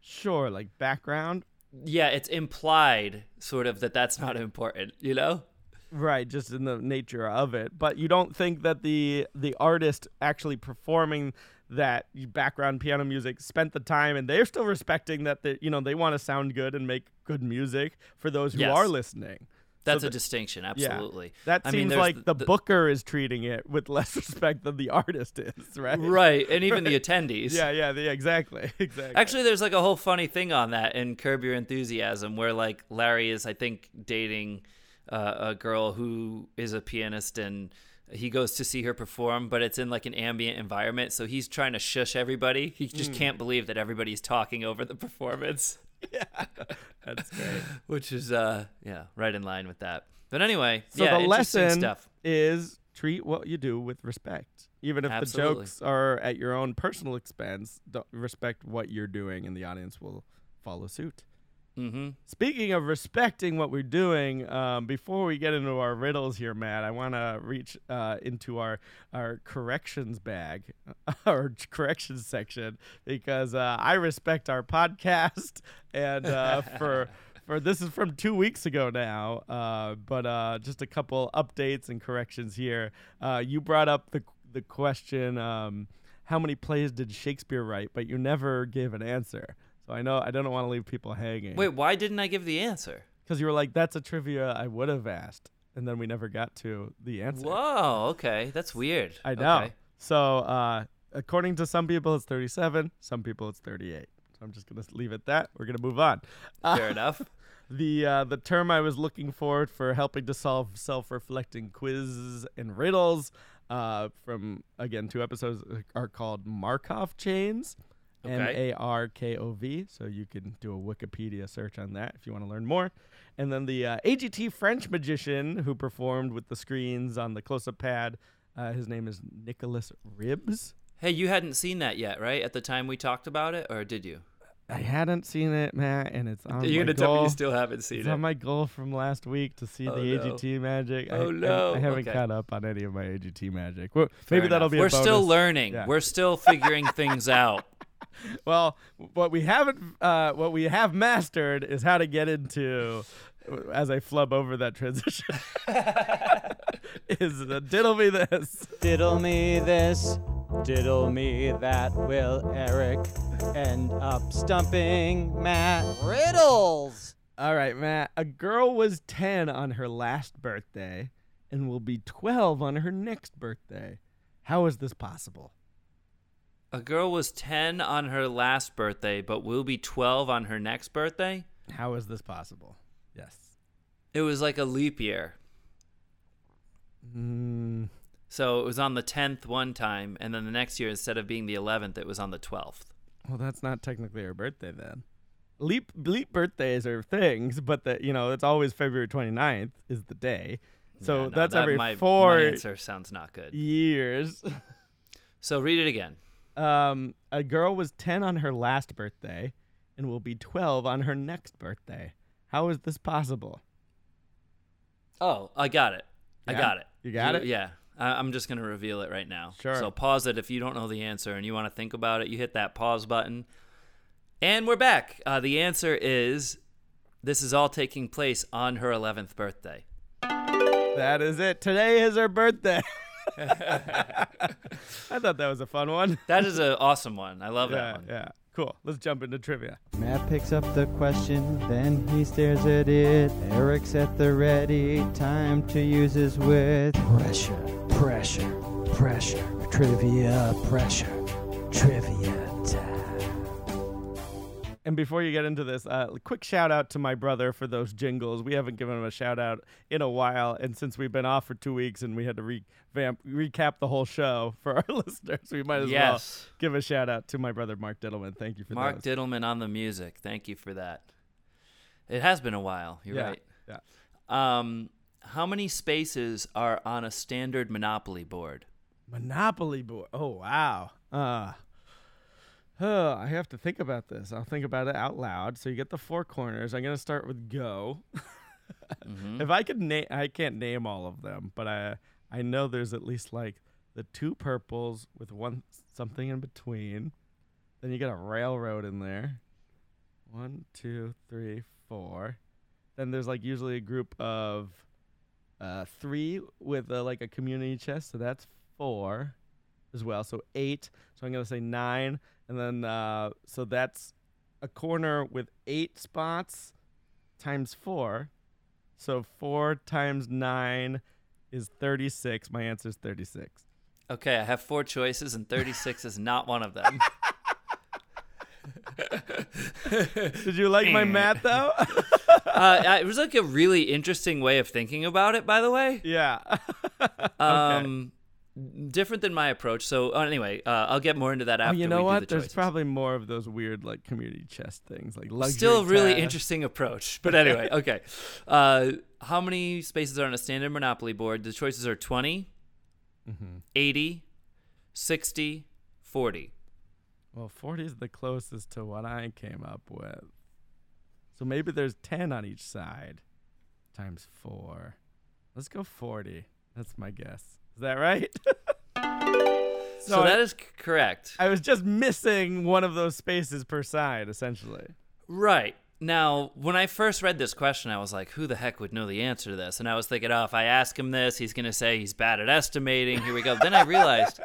Sure, like background. yeah it's implied sort of that that's not important you know Right, just in the nature of it. But you don't think that the the artist actually performing that background piano music spent the time and they're still respecting that they you know they want to sound good and make good music for those who Yes. are listening. that's the- a distinction Yeah. absolutely That I seems there's like the, the- booker is treating it with [LAUGHS] less respect than the artist is, right? right and even the attendees Yeah, yeah, the, exactly. [LAUGHS] Exactly. Actually, there's like a whole funny thing on that in Curb Your Enthusiasm, where like Larry is, I think, dating uh, a girl who is a pianist, and he goes to see her perform, but it's in like an ambient environment, so he's trying to shush everybody. He just can't believe that everybody's talking over the performance, [LAUGHS] that's great. which is uh yeah, right in line with that. But anyway, So yeah, the lesson stuff. is treat what you do with respect. Even if Absolutely. the jokes are at your own personal expense, don't respect what you're doing and the audience will follow suit. Mm-hmm. Speaking of respecting what we're doing, um, before we get into our riddles here, Matt, I want to reach uh, into our our corrections bag, [LAUGHS] our corrections section, because uh, I respect our podcast, [LAUGHS] and uh, for for this is from two weeks ago now, uh, but uh, just a couple updates and corrections here. Uh, you brought up the the question, um, how many plays did Shakespeare write? But you never gave an answer. So I know I don't want to leave people hanging. Wait, why didn't I give the answer? Because you were like, that's a trivia I would have asked. And then we never got to the answer. Whoa, okay, that's weird. I know. Okay. So, uh, according to some people, it's 37. Some people, it's 38. So I'm just going to leave it at that. We're going to move on. Uh, Fair enough. [LAUGHS] the uh, the term I was looking for for helping to solve self-reflecting quizzes and riddles uh, from again two episodes are called Markov chains. M. A R K O V. So you can do a Wikipedia search on that if you want to learn more. And then the uh, AGT French magician who performed with the screens on the close-up pad. Uh, his name is Nicolas Ribs. Hey, you hadn't seen that yet, right? At the time we talked about it, or did you? I hadn't seen it, Matt, and it's on You're my gonna tell me you still haven't seen It's it. on my goal from last week to see Oh, the no. AGT magic. I, Oh, I- no. I, haven't Okay. caught up on any of my AGT magic. Well, maybe that'll enough. be. We're still learning. Yeah. We're still figuring things [LAUGHS] out. Well, what we haven't, uh, what we have mastered is how to get into. As I flub over that transition, [LAUGHS] is the diddle me this. Diddle me this, diddle me that. Will Eric end up stumping Matt? Riddles! All right, Matt. A girl was ten on her last birthday, and will be twelve on her next birthday. How is this possible? A girl was 10 on her last birthday, but will be 12 on her next birthday. How is this possible? Yes. It was like a leap year. Mm, So it was on the 10th one time, and then the next year, instead of being the 11th, it was on the 12th. well, that's not technically her birthday then. Leap leap birthdays are things, but that you know it's always February 29th is the day. So Yeah, no, that's that- every my, four My answer sounds not good. years. [LAUGHS] So read it again. Um, a girl was 10 on her last birthday and will be 12 on her next birthday. How is this possible? Oh, I got it. I Yeah? got it. You got it? Yeah. I- I'm just going to reveal it right now. Sure. So pause it if you don't know the answer and you want to think about it. You hit that pause button. And we're back. Uh, the answer is this is all taking place on her 11th birthday. That is it. Today is her birthday. [LAUGHS] [LAUGHS] I thought that was a fun one. [LAUGHS] That is an awesome one. I love yeah, that one. yeah. Cool. Let's jump into trivia. Matt picks up the question, then he stares at it. Eric's at the ready, time to use his wit. Pressure, pressure, pressure. Trivia, pressure, trivia time. And before you get into this, uh, a quick shout out to my brother for those jingles. We haven't given him a shout out in a while, and since we've been off for two weeks and we had to revamp, recap the whole show for our [LAUGHS] listeners, we might as well give a shout out to my brother Mark Dittelman. Thank you for Mark those. Dittelman on the music. Thank you for that. It has been a while. You're Yeah, right. yeah. Um, how many spaces are on a standard Monopoly board? Monopoly board. Oh wow. Uh, huh, I have to think about this. I'll think about it out loud. So you get the four corners. I'm gonna start with go. Mhm. [LAUGHS] If I could name, I can't name all of them, but I I know there's at least like the two purples with one something in between. Then you got a railroad in there. One, two, three, four. Then there's like usually a group of uh, three with uh, like a community chest, so that's four as well. So eight. So I'm gonna say nine, and then uh, so that's a corner with eight spots times four. So four times nine is thirty-six. My answer is thirty-six. Okay, I have four choices, and 36 is not one of them. [LAUGHS] Did you like my [LAUGHS] math though? [LAUGHS] uh, it was like a really interesting way of thinking about it, by the way. yeah. Um, different than my approach. So uh, anyway, uh, I'll get more into that Oh, after you know we what? do the There's choices. probably more of those weird like community chest things, like luxury. Still a really interesting approach. [LAUGHS] But anyway, okay. Uh, how many spaces are on a standard Monopoly board? The choices are 20, Mhm. 80, 60, 40. Well, 40 is the closest to what I came up with. So maybe there's 10 on each side times 4. Let's go 40. That's my guess. Is that right? [LAUGHS] So, I, that is correct. I was just missing one of those spaces per side, essentially. Right. Now, when I first read this question, I was like, who the heck would know the answer to this? And I was thinking, oh, if I ask him this, he's going to say he's bad at estimating. Here we go. then I realized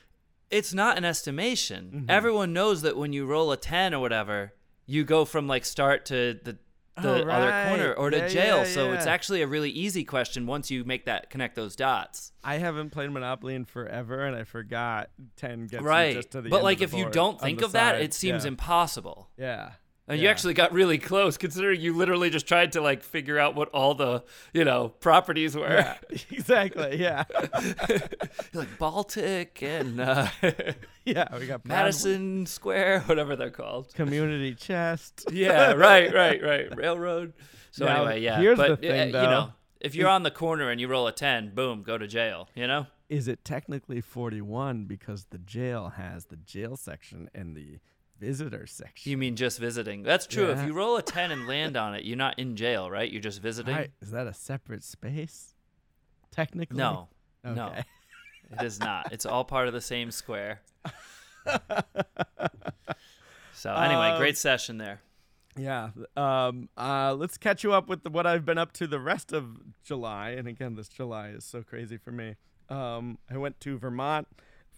[LAUGHS] it's not an estimation. Mm-hmm. Everyone knows that when you roll a 10 or whatever, you go from like start to the the Oh, other corner or to Yeah, jail. yeah, So it's actually a really easy question once you make that connect those dots. I haven't played Monopoly in forever, and I forgot 10 gets right. just to the But like if you don't think of that, it seems yeah. impossible. Yeah. And you actually got really close, considering you literally just tried to like figure out what all the you know properties were, Yeah, [LAUGHS] exactly. Yeah. like Baltic and uh, [LAUGHS] yeah. We got Broadway Madison Square, whatever they're called. Community chest. [LAUGHS] Yeah, right, right, right. Railroad. So Now, anyway, yeah. here's but the thing, uh, you know, if you're on the corner and you roll a ten, boom, go to jail. You know. Is it technically 41 because the jail has the jail section and the visitor section? You mean just visiting? That's true. If you roll a ten and [LAUGHS] land on it, you're not in jail, right? You're just visiting. Right. Is that a separate space? Technically? No, Okay. no, it is not. It's all part of the same square. [LAUGHS] So anyway, Um, great session there. Yeah. Um, uh, let's catch you up with the, what I've been up to the rest of July. And again, this July is so crazy for me. Um, I went to Vermont,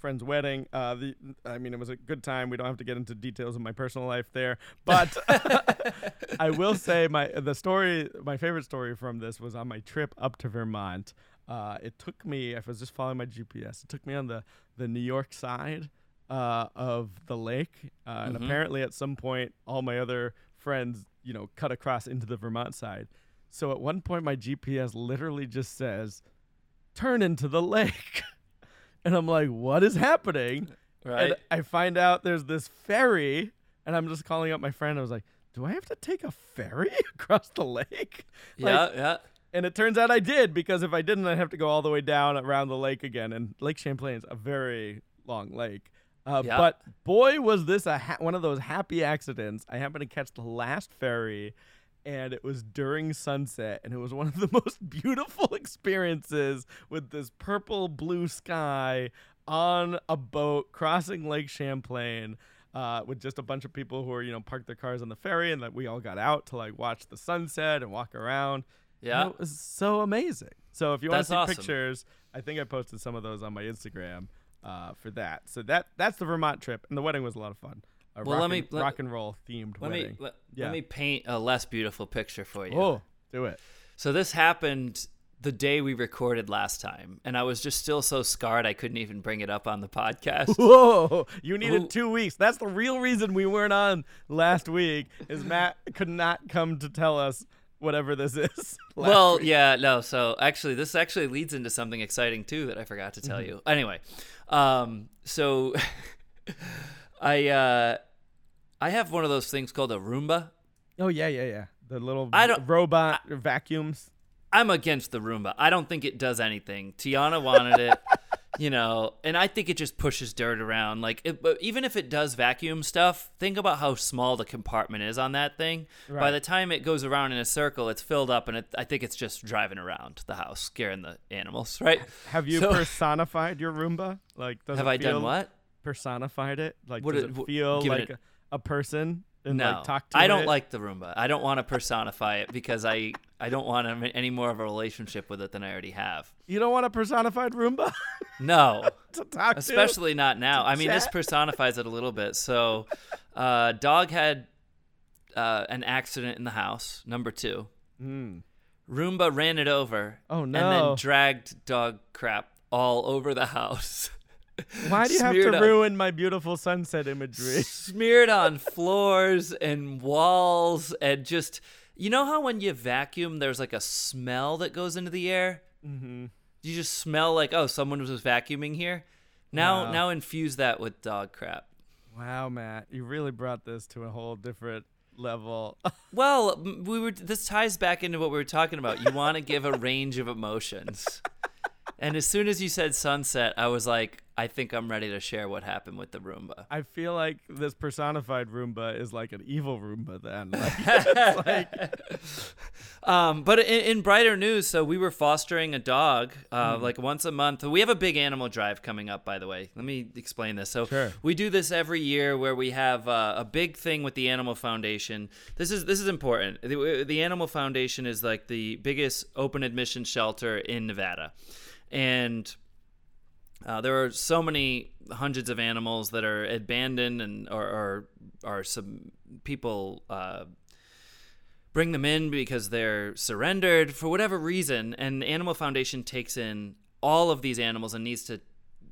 friend's wedding. Uh, the, I mean, it was a good time. We don't have to get into details of my personal life there, but [LAUGHS] I will say my the story, my favorite story from this was on my trip up to Vermont. Uh, it took me. I was just following my GPS. It took me on the the New York side uh, of the lake, uh, and Mhm. apparently at some point, all my other friends, you know, cut across into the Vermont side. So at one point, my GPS literally just says, "Turn into the lake," [LAUGHS] [LAUGHS] and I'm like, "What is happening?" Right. And I find out there's this ferry, and I'm just calling up my friend. I was like, "Do I have to take a ferry [LAUGHS] across the lake?" yeah, like- yeah. And it turns out I did because if I didn't, I'd have to go all the way down around the lake again. And Lake Champlain's a very long lake. Uh, Yeah. But boy, was this a ha- one of those happy accidents. I happened to catch the last ferry, and it was during sunset, and it was one of the [LAUGHS] most beautiful experiences with this purple blue sky on a boat crossing Lake Champlain. Uh, with just a bunch of people who were, you know, parked their cars on the ferry, and that we all got out to like watch the sunset and walk around. And Yeah. It was so amazing. So if you want to see awesome. pictures, I think I posted some of those on my Instagram uh, for that. So that that's the Vermont trip, and the wedding was a lot of fun. A Well, rock let me- and, let- rock and roll themed Let wedding. me let, Yeah. let me paint a less beautiful picture for you. oh, do it. So this happened the day we recorded last time, and I was just still so scarred I couldn't even bring it up on the podcast. [LAUGHS] Whoa! You needed Ooh. two weeks. That's the real reason we weren't on last week. Is Matt could not come to tell us whatever this is. [LAUGHS] well, week. yeah, no. So actually, this actually leads into something exciting too that I forgot to tell Mm-hmm. you. Anyway, um, so [LAUGHS] I uh, I have one of those things called a Roomba. Oh yeah, yeah, yeah. The little I don't- robot vacuums. I'm against the Roomba. I don't think it does anything. Tiana wanted it. [LAUGHS] you know, and I think it just pushes dirt around. Like, it, but even if it does vacuum stuff, think about how small the compartment is on that thing. By the time it goes around in a circle, it's filled up, and it, I think it's just driving around the house, scaring the animals, right? Have you So- [LAUGHS] personified your Roomba? Like, does Have it I done feel- what? Personified it? Like, What does it- it feel give it like a- a, person and no, like talk to I don't it? like the Roomba. I don't want to personify it because I I don't want any more of a relationship with it than I already have. You don't want a personified Roomba No, [LAUGHS] to talk to? especially not now. I mean, this personifies it a little bit. So, uh, dog had uh, an accident in the house. Number two, Mm. Roomba ran it over. Oh, no! And then dragged dog crap all over the [LAUGHS] house. [LAUGHS] Why do you have to on- ruin my beautiful sunset imagery? [LAUGHS] smeared on floors and walls and just you know how when you vacuum there's like a smell that goes into the air mm-hmm. you just smell like oh someone was vacuuming here now Wow. now infuse that with dog crap Wow, Matt, you really brought this to a whole different level. [LAUGHS] well we were this ties back into what we were talking about you want to give a range of emotions and as soon as you said sunset i was like i think i'm ready to share what happened with the roomba I feel like this personified Roomba is like an evil Roomba then. Like, [LAUGHS] like [LAUGHS] Um, but in, in brighter news, so we were fostering a dog uh, like once a month. We have a big animal drive coming up, by the way. Let me explain this. So Sure. we do this every year where we have uh, a big thing with the Animal Foundation. This is this is important. The, the Animal Foundation is like the biggest open admission shelter in Nevada, and uh, there are so many hundreds of animals that are abandoned and or or are some people uh, bring them in because they're surrendered for whatever reason, and Animal Foundation takes in all of these animals and needs to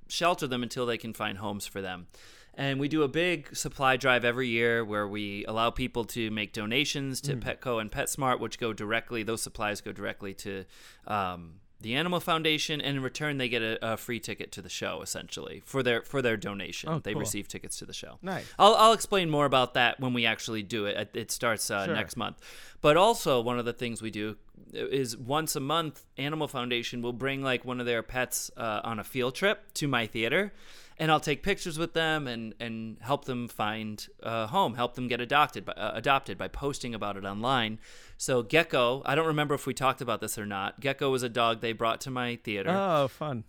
shelter them until they can find homes for them. And we do a big supply drive every year where we allow people to make donations to Petco and PetSmart, which go directly, those supplies go directly to um, the Animal Foundation, and in return they get a, a free ticket to the show, essentially for their for their donation. Oh, they cool. receive tickets to the show. Nice. I'll, I'll explain more about that when we actually do it. It- starts uh, Sure. next month. But also, one of the things we do is once a month, Animal Foundation will bring like one of their pets uh, on a field trip to my theater. And I'll take pictures with them and, and help them find a home, help them get adopted by, uh, adopted by posting about it online. So Gecko, I don't remember if we talked about this or not. Gecko was a dog they brought to my theater oh, fun.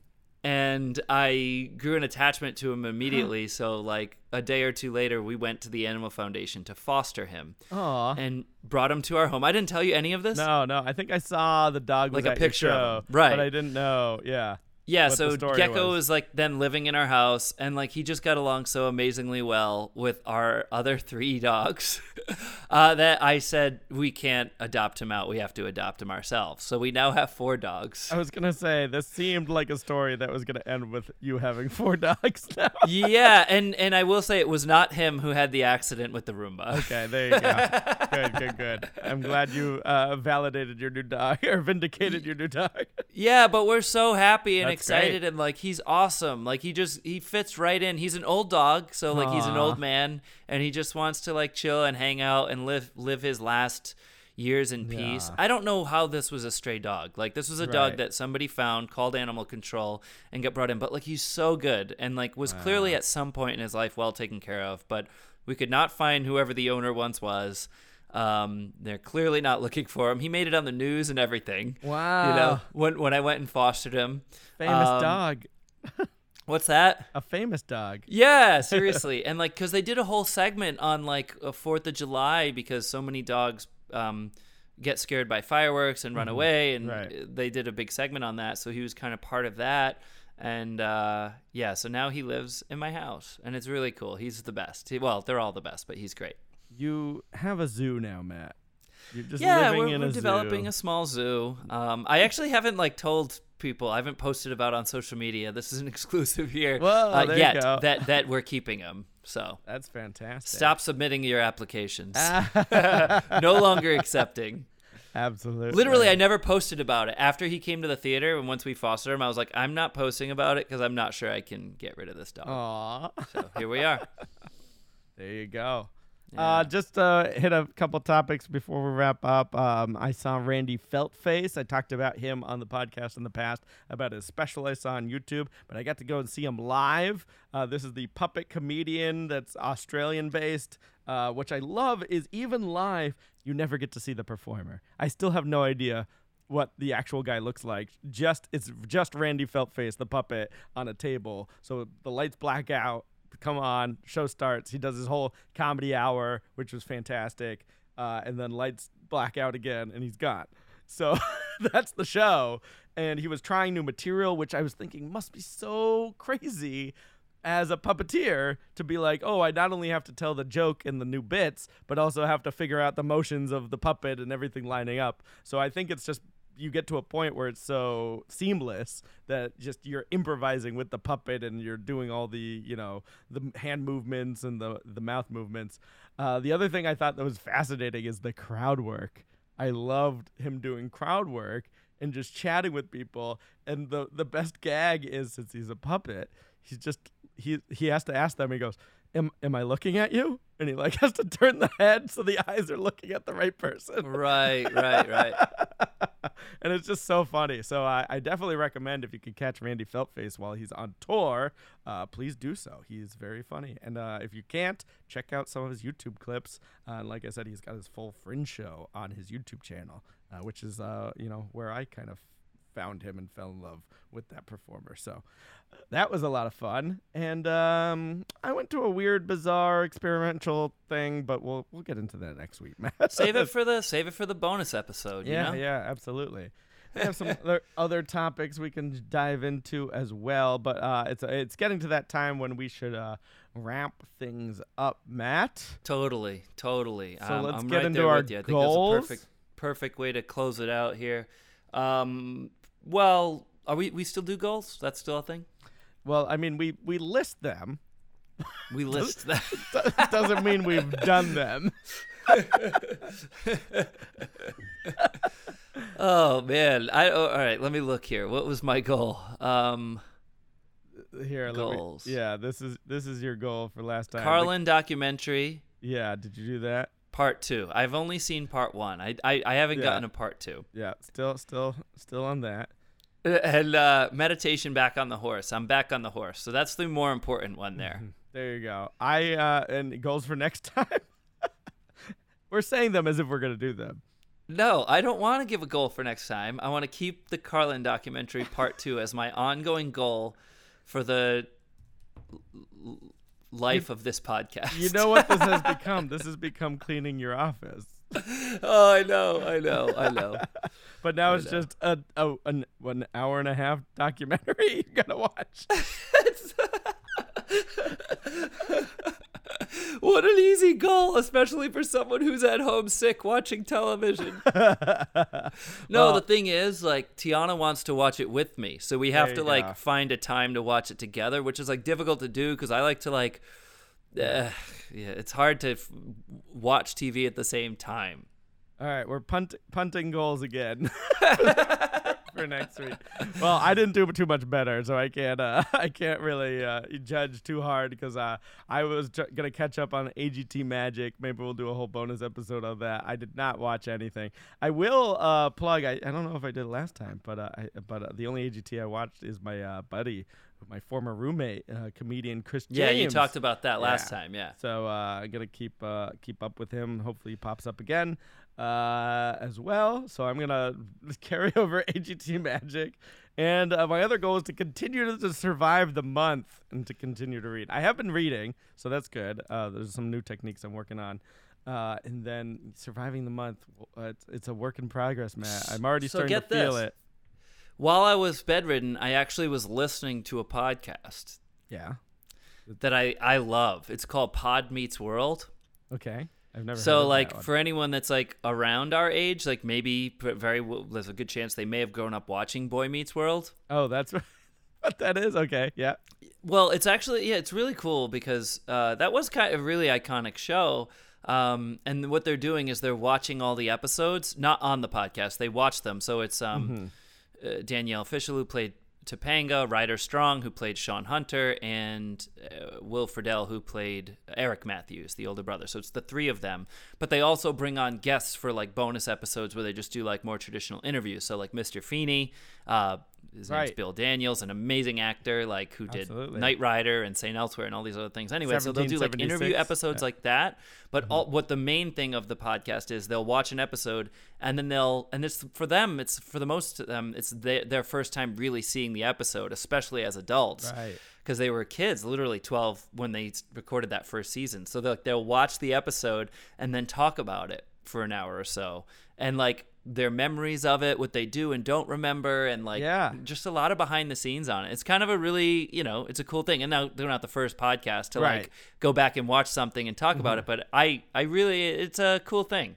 and I grew an attachment to him immediately. so, like a day or two later, we went to the Animal Foundation to foster him Aw. and brought him to our home. I didn't tell you any of this. No, no. I think I saw the dog Like a picture show. Right. But I didn't know. Yeah. Yeah, so Gecko was. was like then living in our house, and like he just got along so amazingly well with our other three [LAUGHS] dogs uh, that I said we can't adopt him out. We have to adopt him ourselves. So we now have four dogs. I was gonna say this seemed like a story that was gonna end with you having [LAUGHS] four dogs now. yeah, [LAUGHS] and and I will say it was not him who had the accident with the Roomba. Okay, there you go. good, good, good. I'm glad you uh, validated your new dog or vindicated your new dog. Yeah, but we're so happy and excited great. and like he's awesome. Like he just he fits right in. He's an old dog, so like he's an old man and he just wants to like chill and hang out and live live his last years in peace. Yeah. I don't know how this was a stray dog. Like this was a dog that somebody found, called animal control and got brought in, but like he's so good and like was clearly at some point in his life well taken care of, but we could not find whoever the owner once was. Um, they're clearly not looking for him. He made it on the news and everything. Wow. You know, when when I went and fostered him. famous Um, dog. [LAUGHS] What's that? A famous dog. Yeah, [LAUGHS] seriously. and like, cause they did a whole segment on like a Fourth of July because so many dogs um, get scared by fireworks and run away, and Mm-hmm. Right. they did a big segment on that. So he was kind of part of that. And uh, yeah, so now he lives in my house, and it's really cool. He's the best. He, well, they're all the best, but he's great. You have a zoo now, Matt. You're just yeah, living we're, in we're a developing zoo. a small zoo. Um, I actually haven't like told people. I haven't posted about on social media. This is an [LAUGHS] exclusive here Whoa, uh, yet that that we're keeping them. So That's fantastic. stop submitting your applications. [LAUGHS] [LAUGHS] No longer accepting. Absolutely. Literally, I never posted about it after he came to the theater. And once we fostered him, I was like, I'm not posting about it because I'm not sure I can get rid of this dog. Aw. So here we are. There you go. Uh, just uh, hit a couple topics before we wrap up. Um, I saw Randy Feltface. I talked about him on the podcast in the past about his special I saw on YouTube, but I got to go and see him live. Uh, this is the puppet comedian that's Australian based. Uh, which I love is even live, you never get to see the performer. I still have no idea what the actual guy looks like. Just it's just Randy Feltface, the puppet, on a table. So the lights black out. Come on, show starts. He does his whole comedy hour, which was fantastic, uh, and then lights black out again, and he's gone. [LAUGHS] So [LAUGHS] that's the show. And he was trying new material, which I was thinking must be so crazy as a puppeteer to be like, oh, I not only have to tell the joke and the new bits, but also have to figure out the motions of the puppet and everything lining up. So I think it's just you get to a point where it's so seamless that just you're improvising with the puppet and you're doing all the you know the hand movements and the the mouth movements. Uh, the other thing I thought that was fascinating is the crowd work. I loved him doing crowd work and just chatting with people. And the the best gag is since he's a puppet, he's just he he has to ask them. He goes, "Am am I looking at you?" And he like [LAUGHS] has to turn the head so the eyes are looking at the right person. Right, right, right. [LAUGHS] and it's just so funny. So I, I definitely recommend if you can catch Randy Feltface while he's on tour, uh, please do so. He's very funny. And uh, if you can't, check out some of his YouTube clips. Uh, and like I said, he's got his full Fringe show on his YouTube channel, uh, which is uh, you know where I kind of found him and fell in love with that performer. So that was a lot of fun. And um, I went to a weird, bizarre, experimental thing, but we'll we'll get into that next week, [LAUGHS] Matt. save it for the save it for the bonus episode. yeah, you know? yeah, absolutely. We have some other, [LAUGHS] other topics we can dive into as well, but uh, it's it's getting to that time when we should uh, wrap things up, Matt. Totally, totally. So Um, let's I'm get right into our you. I think goals. that's a perfect perfect way to close it out here. Um, well, are we we still do goals? That's still a thing. Well, I mean, we we list them. We [LAUGHS] list them. Doesn't mean we've done them. [LAUGHS] oh man, I oh, all right. Let me look here. What was my goal? Um, Here, let me- Goals. yeah, this is this is your goal for last time. Carlin documentary yeah, did you do that? Part two. I've only seen part one. I I, I haven't Yeah. gotten a part two. Yeah, still still still on that. And uh, meditation back on the horse. I'm back on the horse. So that's the more important one there. There you go. I uh and goals for next [LAUGHS] time. we're saying them as if we're gonna do them. No, I don't want to give a goal for next time. I want to keep the Carlin documentary part two as my ongoing goal for the life of this podcast. You know what this has [LAUGHS] become? This has become cleaning your office. oh, I know, I know, I know. [LAUGHS] But now I it's know. just a, a an, an hour and a half documentary [LAUGHS] you're gonna watch. What an easy goal, especially for someone who's at home sick watching television. [LAUGHS] No, Well- the thing is, like, Tiana wants to watch it with me, so we have to like go. find a time to watch it together, which is like difficult to do because I like to like, uh, yeah, it's hard to f- watch TV at the same time. All right, we're punt, punting goals again [LAUGHS] [LAUGHS] for next week. Well, I didn't do too much better, so I can't uh, [LAUGHS] I can't really uh, judge too hard because uh, I was gonna catch up on AGT Magic. Maybe we'll do a whole bonus episode of that. I did not watch anything. I will uh, plug. I, I don't know if I did last time, but uh, I, but uh, the only AGT I watched is my uh, buddy, my former roommate, uh, comedian Chris James. Yeah, you talked about that last Yeah. time. Yeah. So uh, I'm gonna keep uh, keep up with him. Hopefully, he pops up again uh, as well. So I'm gonna [LAUGHS] carry [LAUGHS] over AGT Magic, and uh, my other goal is to continue to, survive the month and to continue to read. I have been reading, so that's good. Uh, there's some new techniques I'm working on. Uh, and then surviving the month, uh, it's, it's a work in progress, Matt. I'm already So starting to get feel it. While I was bedridden, I actually was listening to a podcast Yeah. that I I love. It's called Pod Meets World. Okay. I've never. So like for anyone that's like around our age, like maybe very w- there's a good chance they may have grown up watching Boy Meets World. oh, that's [LAUGHS] what that is. Okay. Yeah. Well, it's actually yeah, it's really cool because uh, that was kind of a really iconic show. Um, and what they're doing is they're watching all the episodes, not on the podcast. They watch them. So it's um, uh, Danielle Fishel who played Topanga, Ryder Strong, who played Sean Hunter, and uh, Will Friedle, who played Eric Matthews, the older brother. So it's the three of them. But they also bring on guests for like bonus episodes where they just do like more traditional interviews. So like Mr. Feeney, uh, his name's Bill Daniels, an amazing actor, like who did Absolutely. Knight Rider and Saint Elsewhere and all these other things. Anyway, so they'll do like interview episodes yeah. like that. But all, what the main thing of the podcast is, they'll watch an episode and then they'll and it's for them. It's for the most of them. It's their, their first time really seeing the episode, especially as adults Right. because they were kids, literally 12 when they recorded that first season. So they'll, they'll watch the episode and then talk about it for an hour or so. And like their memories of it, what they do and don't remember, and like Yeah. just a lot of behind the scenes on it. It's kind of a really, you know, it's a cool thing. And now they're not the first podcast to Right. like go back and watch something and talk about mm-hmm. it, but I, I really, it's a cool thing.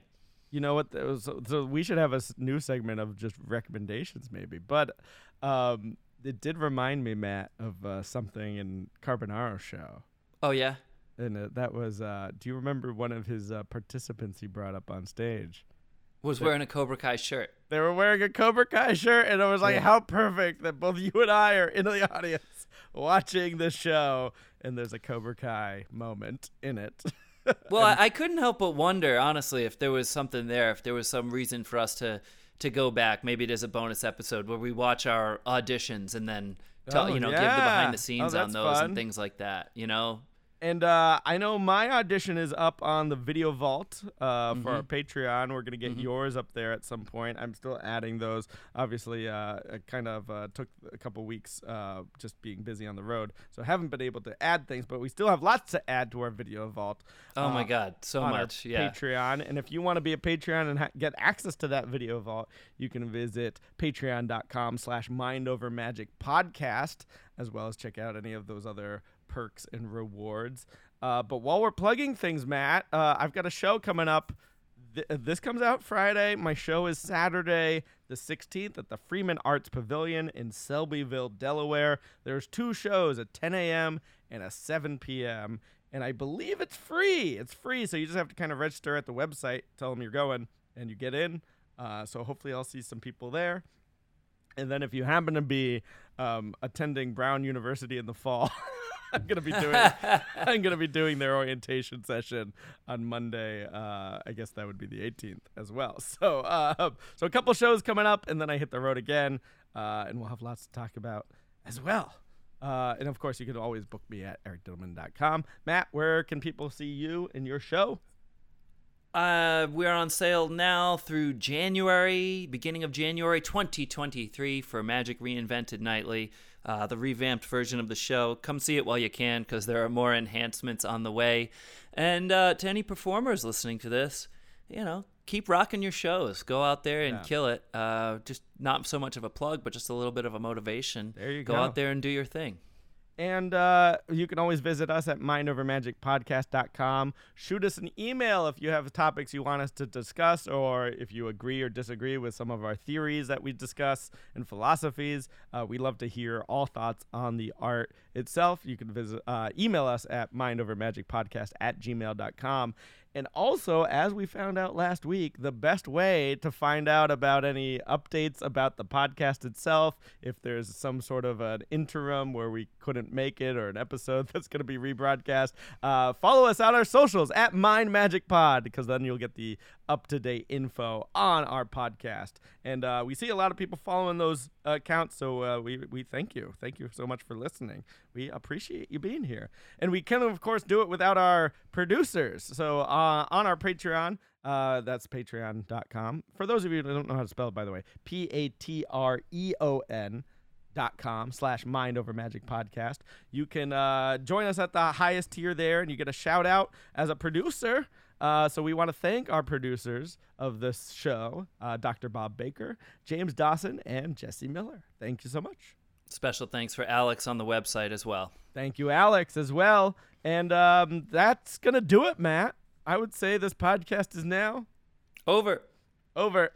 You know what? was- So, we should have a new segment of just recommendations, maybe. But um, it did remind me, Matt, of uh, something in Carbonaro show, Oh, yeah. and uh, that was. Uh, do you remember one of his uh, participants he brought up on stage? Was wearing a Cobra Kai shirt. They were wearing a Cobra Kai shirt, and it was like, Yeah. how perfect that both you and I are in the audience [LAUGHS] watching this show, and there's a Cobra Kai moment in it. [LAUGHS] Well, I, I couldn't help but wonder, honestly, if there was something there, if there was some reason for us to to go back. Maybe it is a bonus episode where we watch our auditions and then tell, Oh, you know give the behind the Oh, scenes that's on those fun. and things like that. You know, And uh, I know my audition is up on the Video Vault uh, for our Mhm. Patreon. We're gonna get Mhm. yours up there at some point. I'm still adding those. Obviously, uh, it kind of uh, took a couple weeks uh, just being busy on the road, so I haven't been able to add things. But we still have lots to add to our Video Vault. oh my uh, God, so much, yeah. Patreon. And if you want to be a Patreon and ha- get access to that video vault, you can visit patreon.com slash mind over magic podcast, as well as check out any of those other perks and rewards. Uh, but while we're plugging things, Matt, uh, I've got a show coming up. Th- this comes out Friday. My show is Saturday, the 16th, at the Freeman Arts Pavilion in Selbyville, Delaware. There's two shows, at 10 a.m. and a 7 p.m. And I believe it's free. It's free, so you just have to kind of register at the website, tell them you're going, and you get in. Uh, so hopefully, I'll see some people there. And then if you happen to be um, attending Brown University in the fall, [LAUGHS] [LAUGHS] I'm gonna be doing [LAUGHS] I'm gonna be doing their orientation session on Monday. Uh, I guess that would be the 18th as well. [LAUGHS] So uh, so a couple shows coming up, and then I hit the road again, uh, and we'll have lots to talk about as well. Uh, and of course, you can always book me at ericdittelman.com. Matt, where can people see you and your show? Uh, we're on sale now through January, beginning of January 2023 for Magic Reinvented Nightly, uh, the revamped version of the show. Come see it while you can because there are more enhancements on the way. And uh, to any performers listening to this, you know, keep rocking your shows. Go out there and Yeah. kill it. Uh, just not so much of a plug, but just a little bit of a motivation. There you go. go. out there and do your thing. And uh, you can always visit us at mindovermagicpodcast.com. Shoot us an email if you have topics you want us to discuss or if you agree or disagree with some of our theories that we discuss and philosophies. Uh, we love to hear all thoughts on the art itself. You can visit uh, email us at mindovermagicpodcast at gmail.com. And also, as we found out last week, the best way to find out about any updates about the podcast itself, if there's some sort of an interim where we couldn't make it or an episode [LAUGHS] that's going to be rebroadcast, uh, follow us on our socials at Mind Magic Pod because then you'll get the up to date info on our podcast. And uh, we see a lot of people following those accounts, so uh, we, we thank you. Thank you so much for listening. We appreciate you being here. And we can, of course, do it without our producers. So uh, on our Patreon, uh, that's patreon.com. For those of you who don't know how to spell it, by the way, P A T R E O N dot com slash mind over magic podcast you can uh, join us at the highest tier there and you get a shout out as a producer uh, so we want to thank our producers of this show uh, dr bob baker james dawson and jesse miller thank you so much Special thanks for Alex on the website as well. thank you alex as well and um, that's gonna do it matt i would say this podcast is now Over. over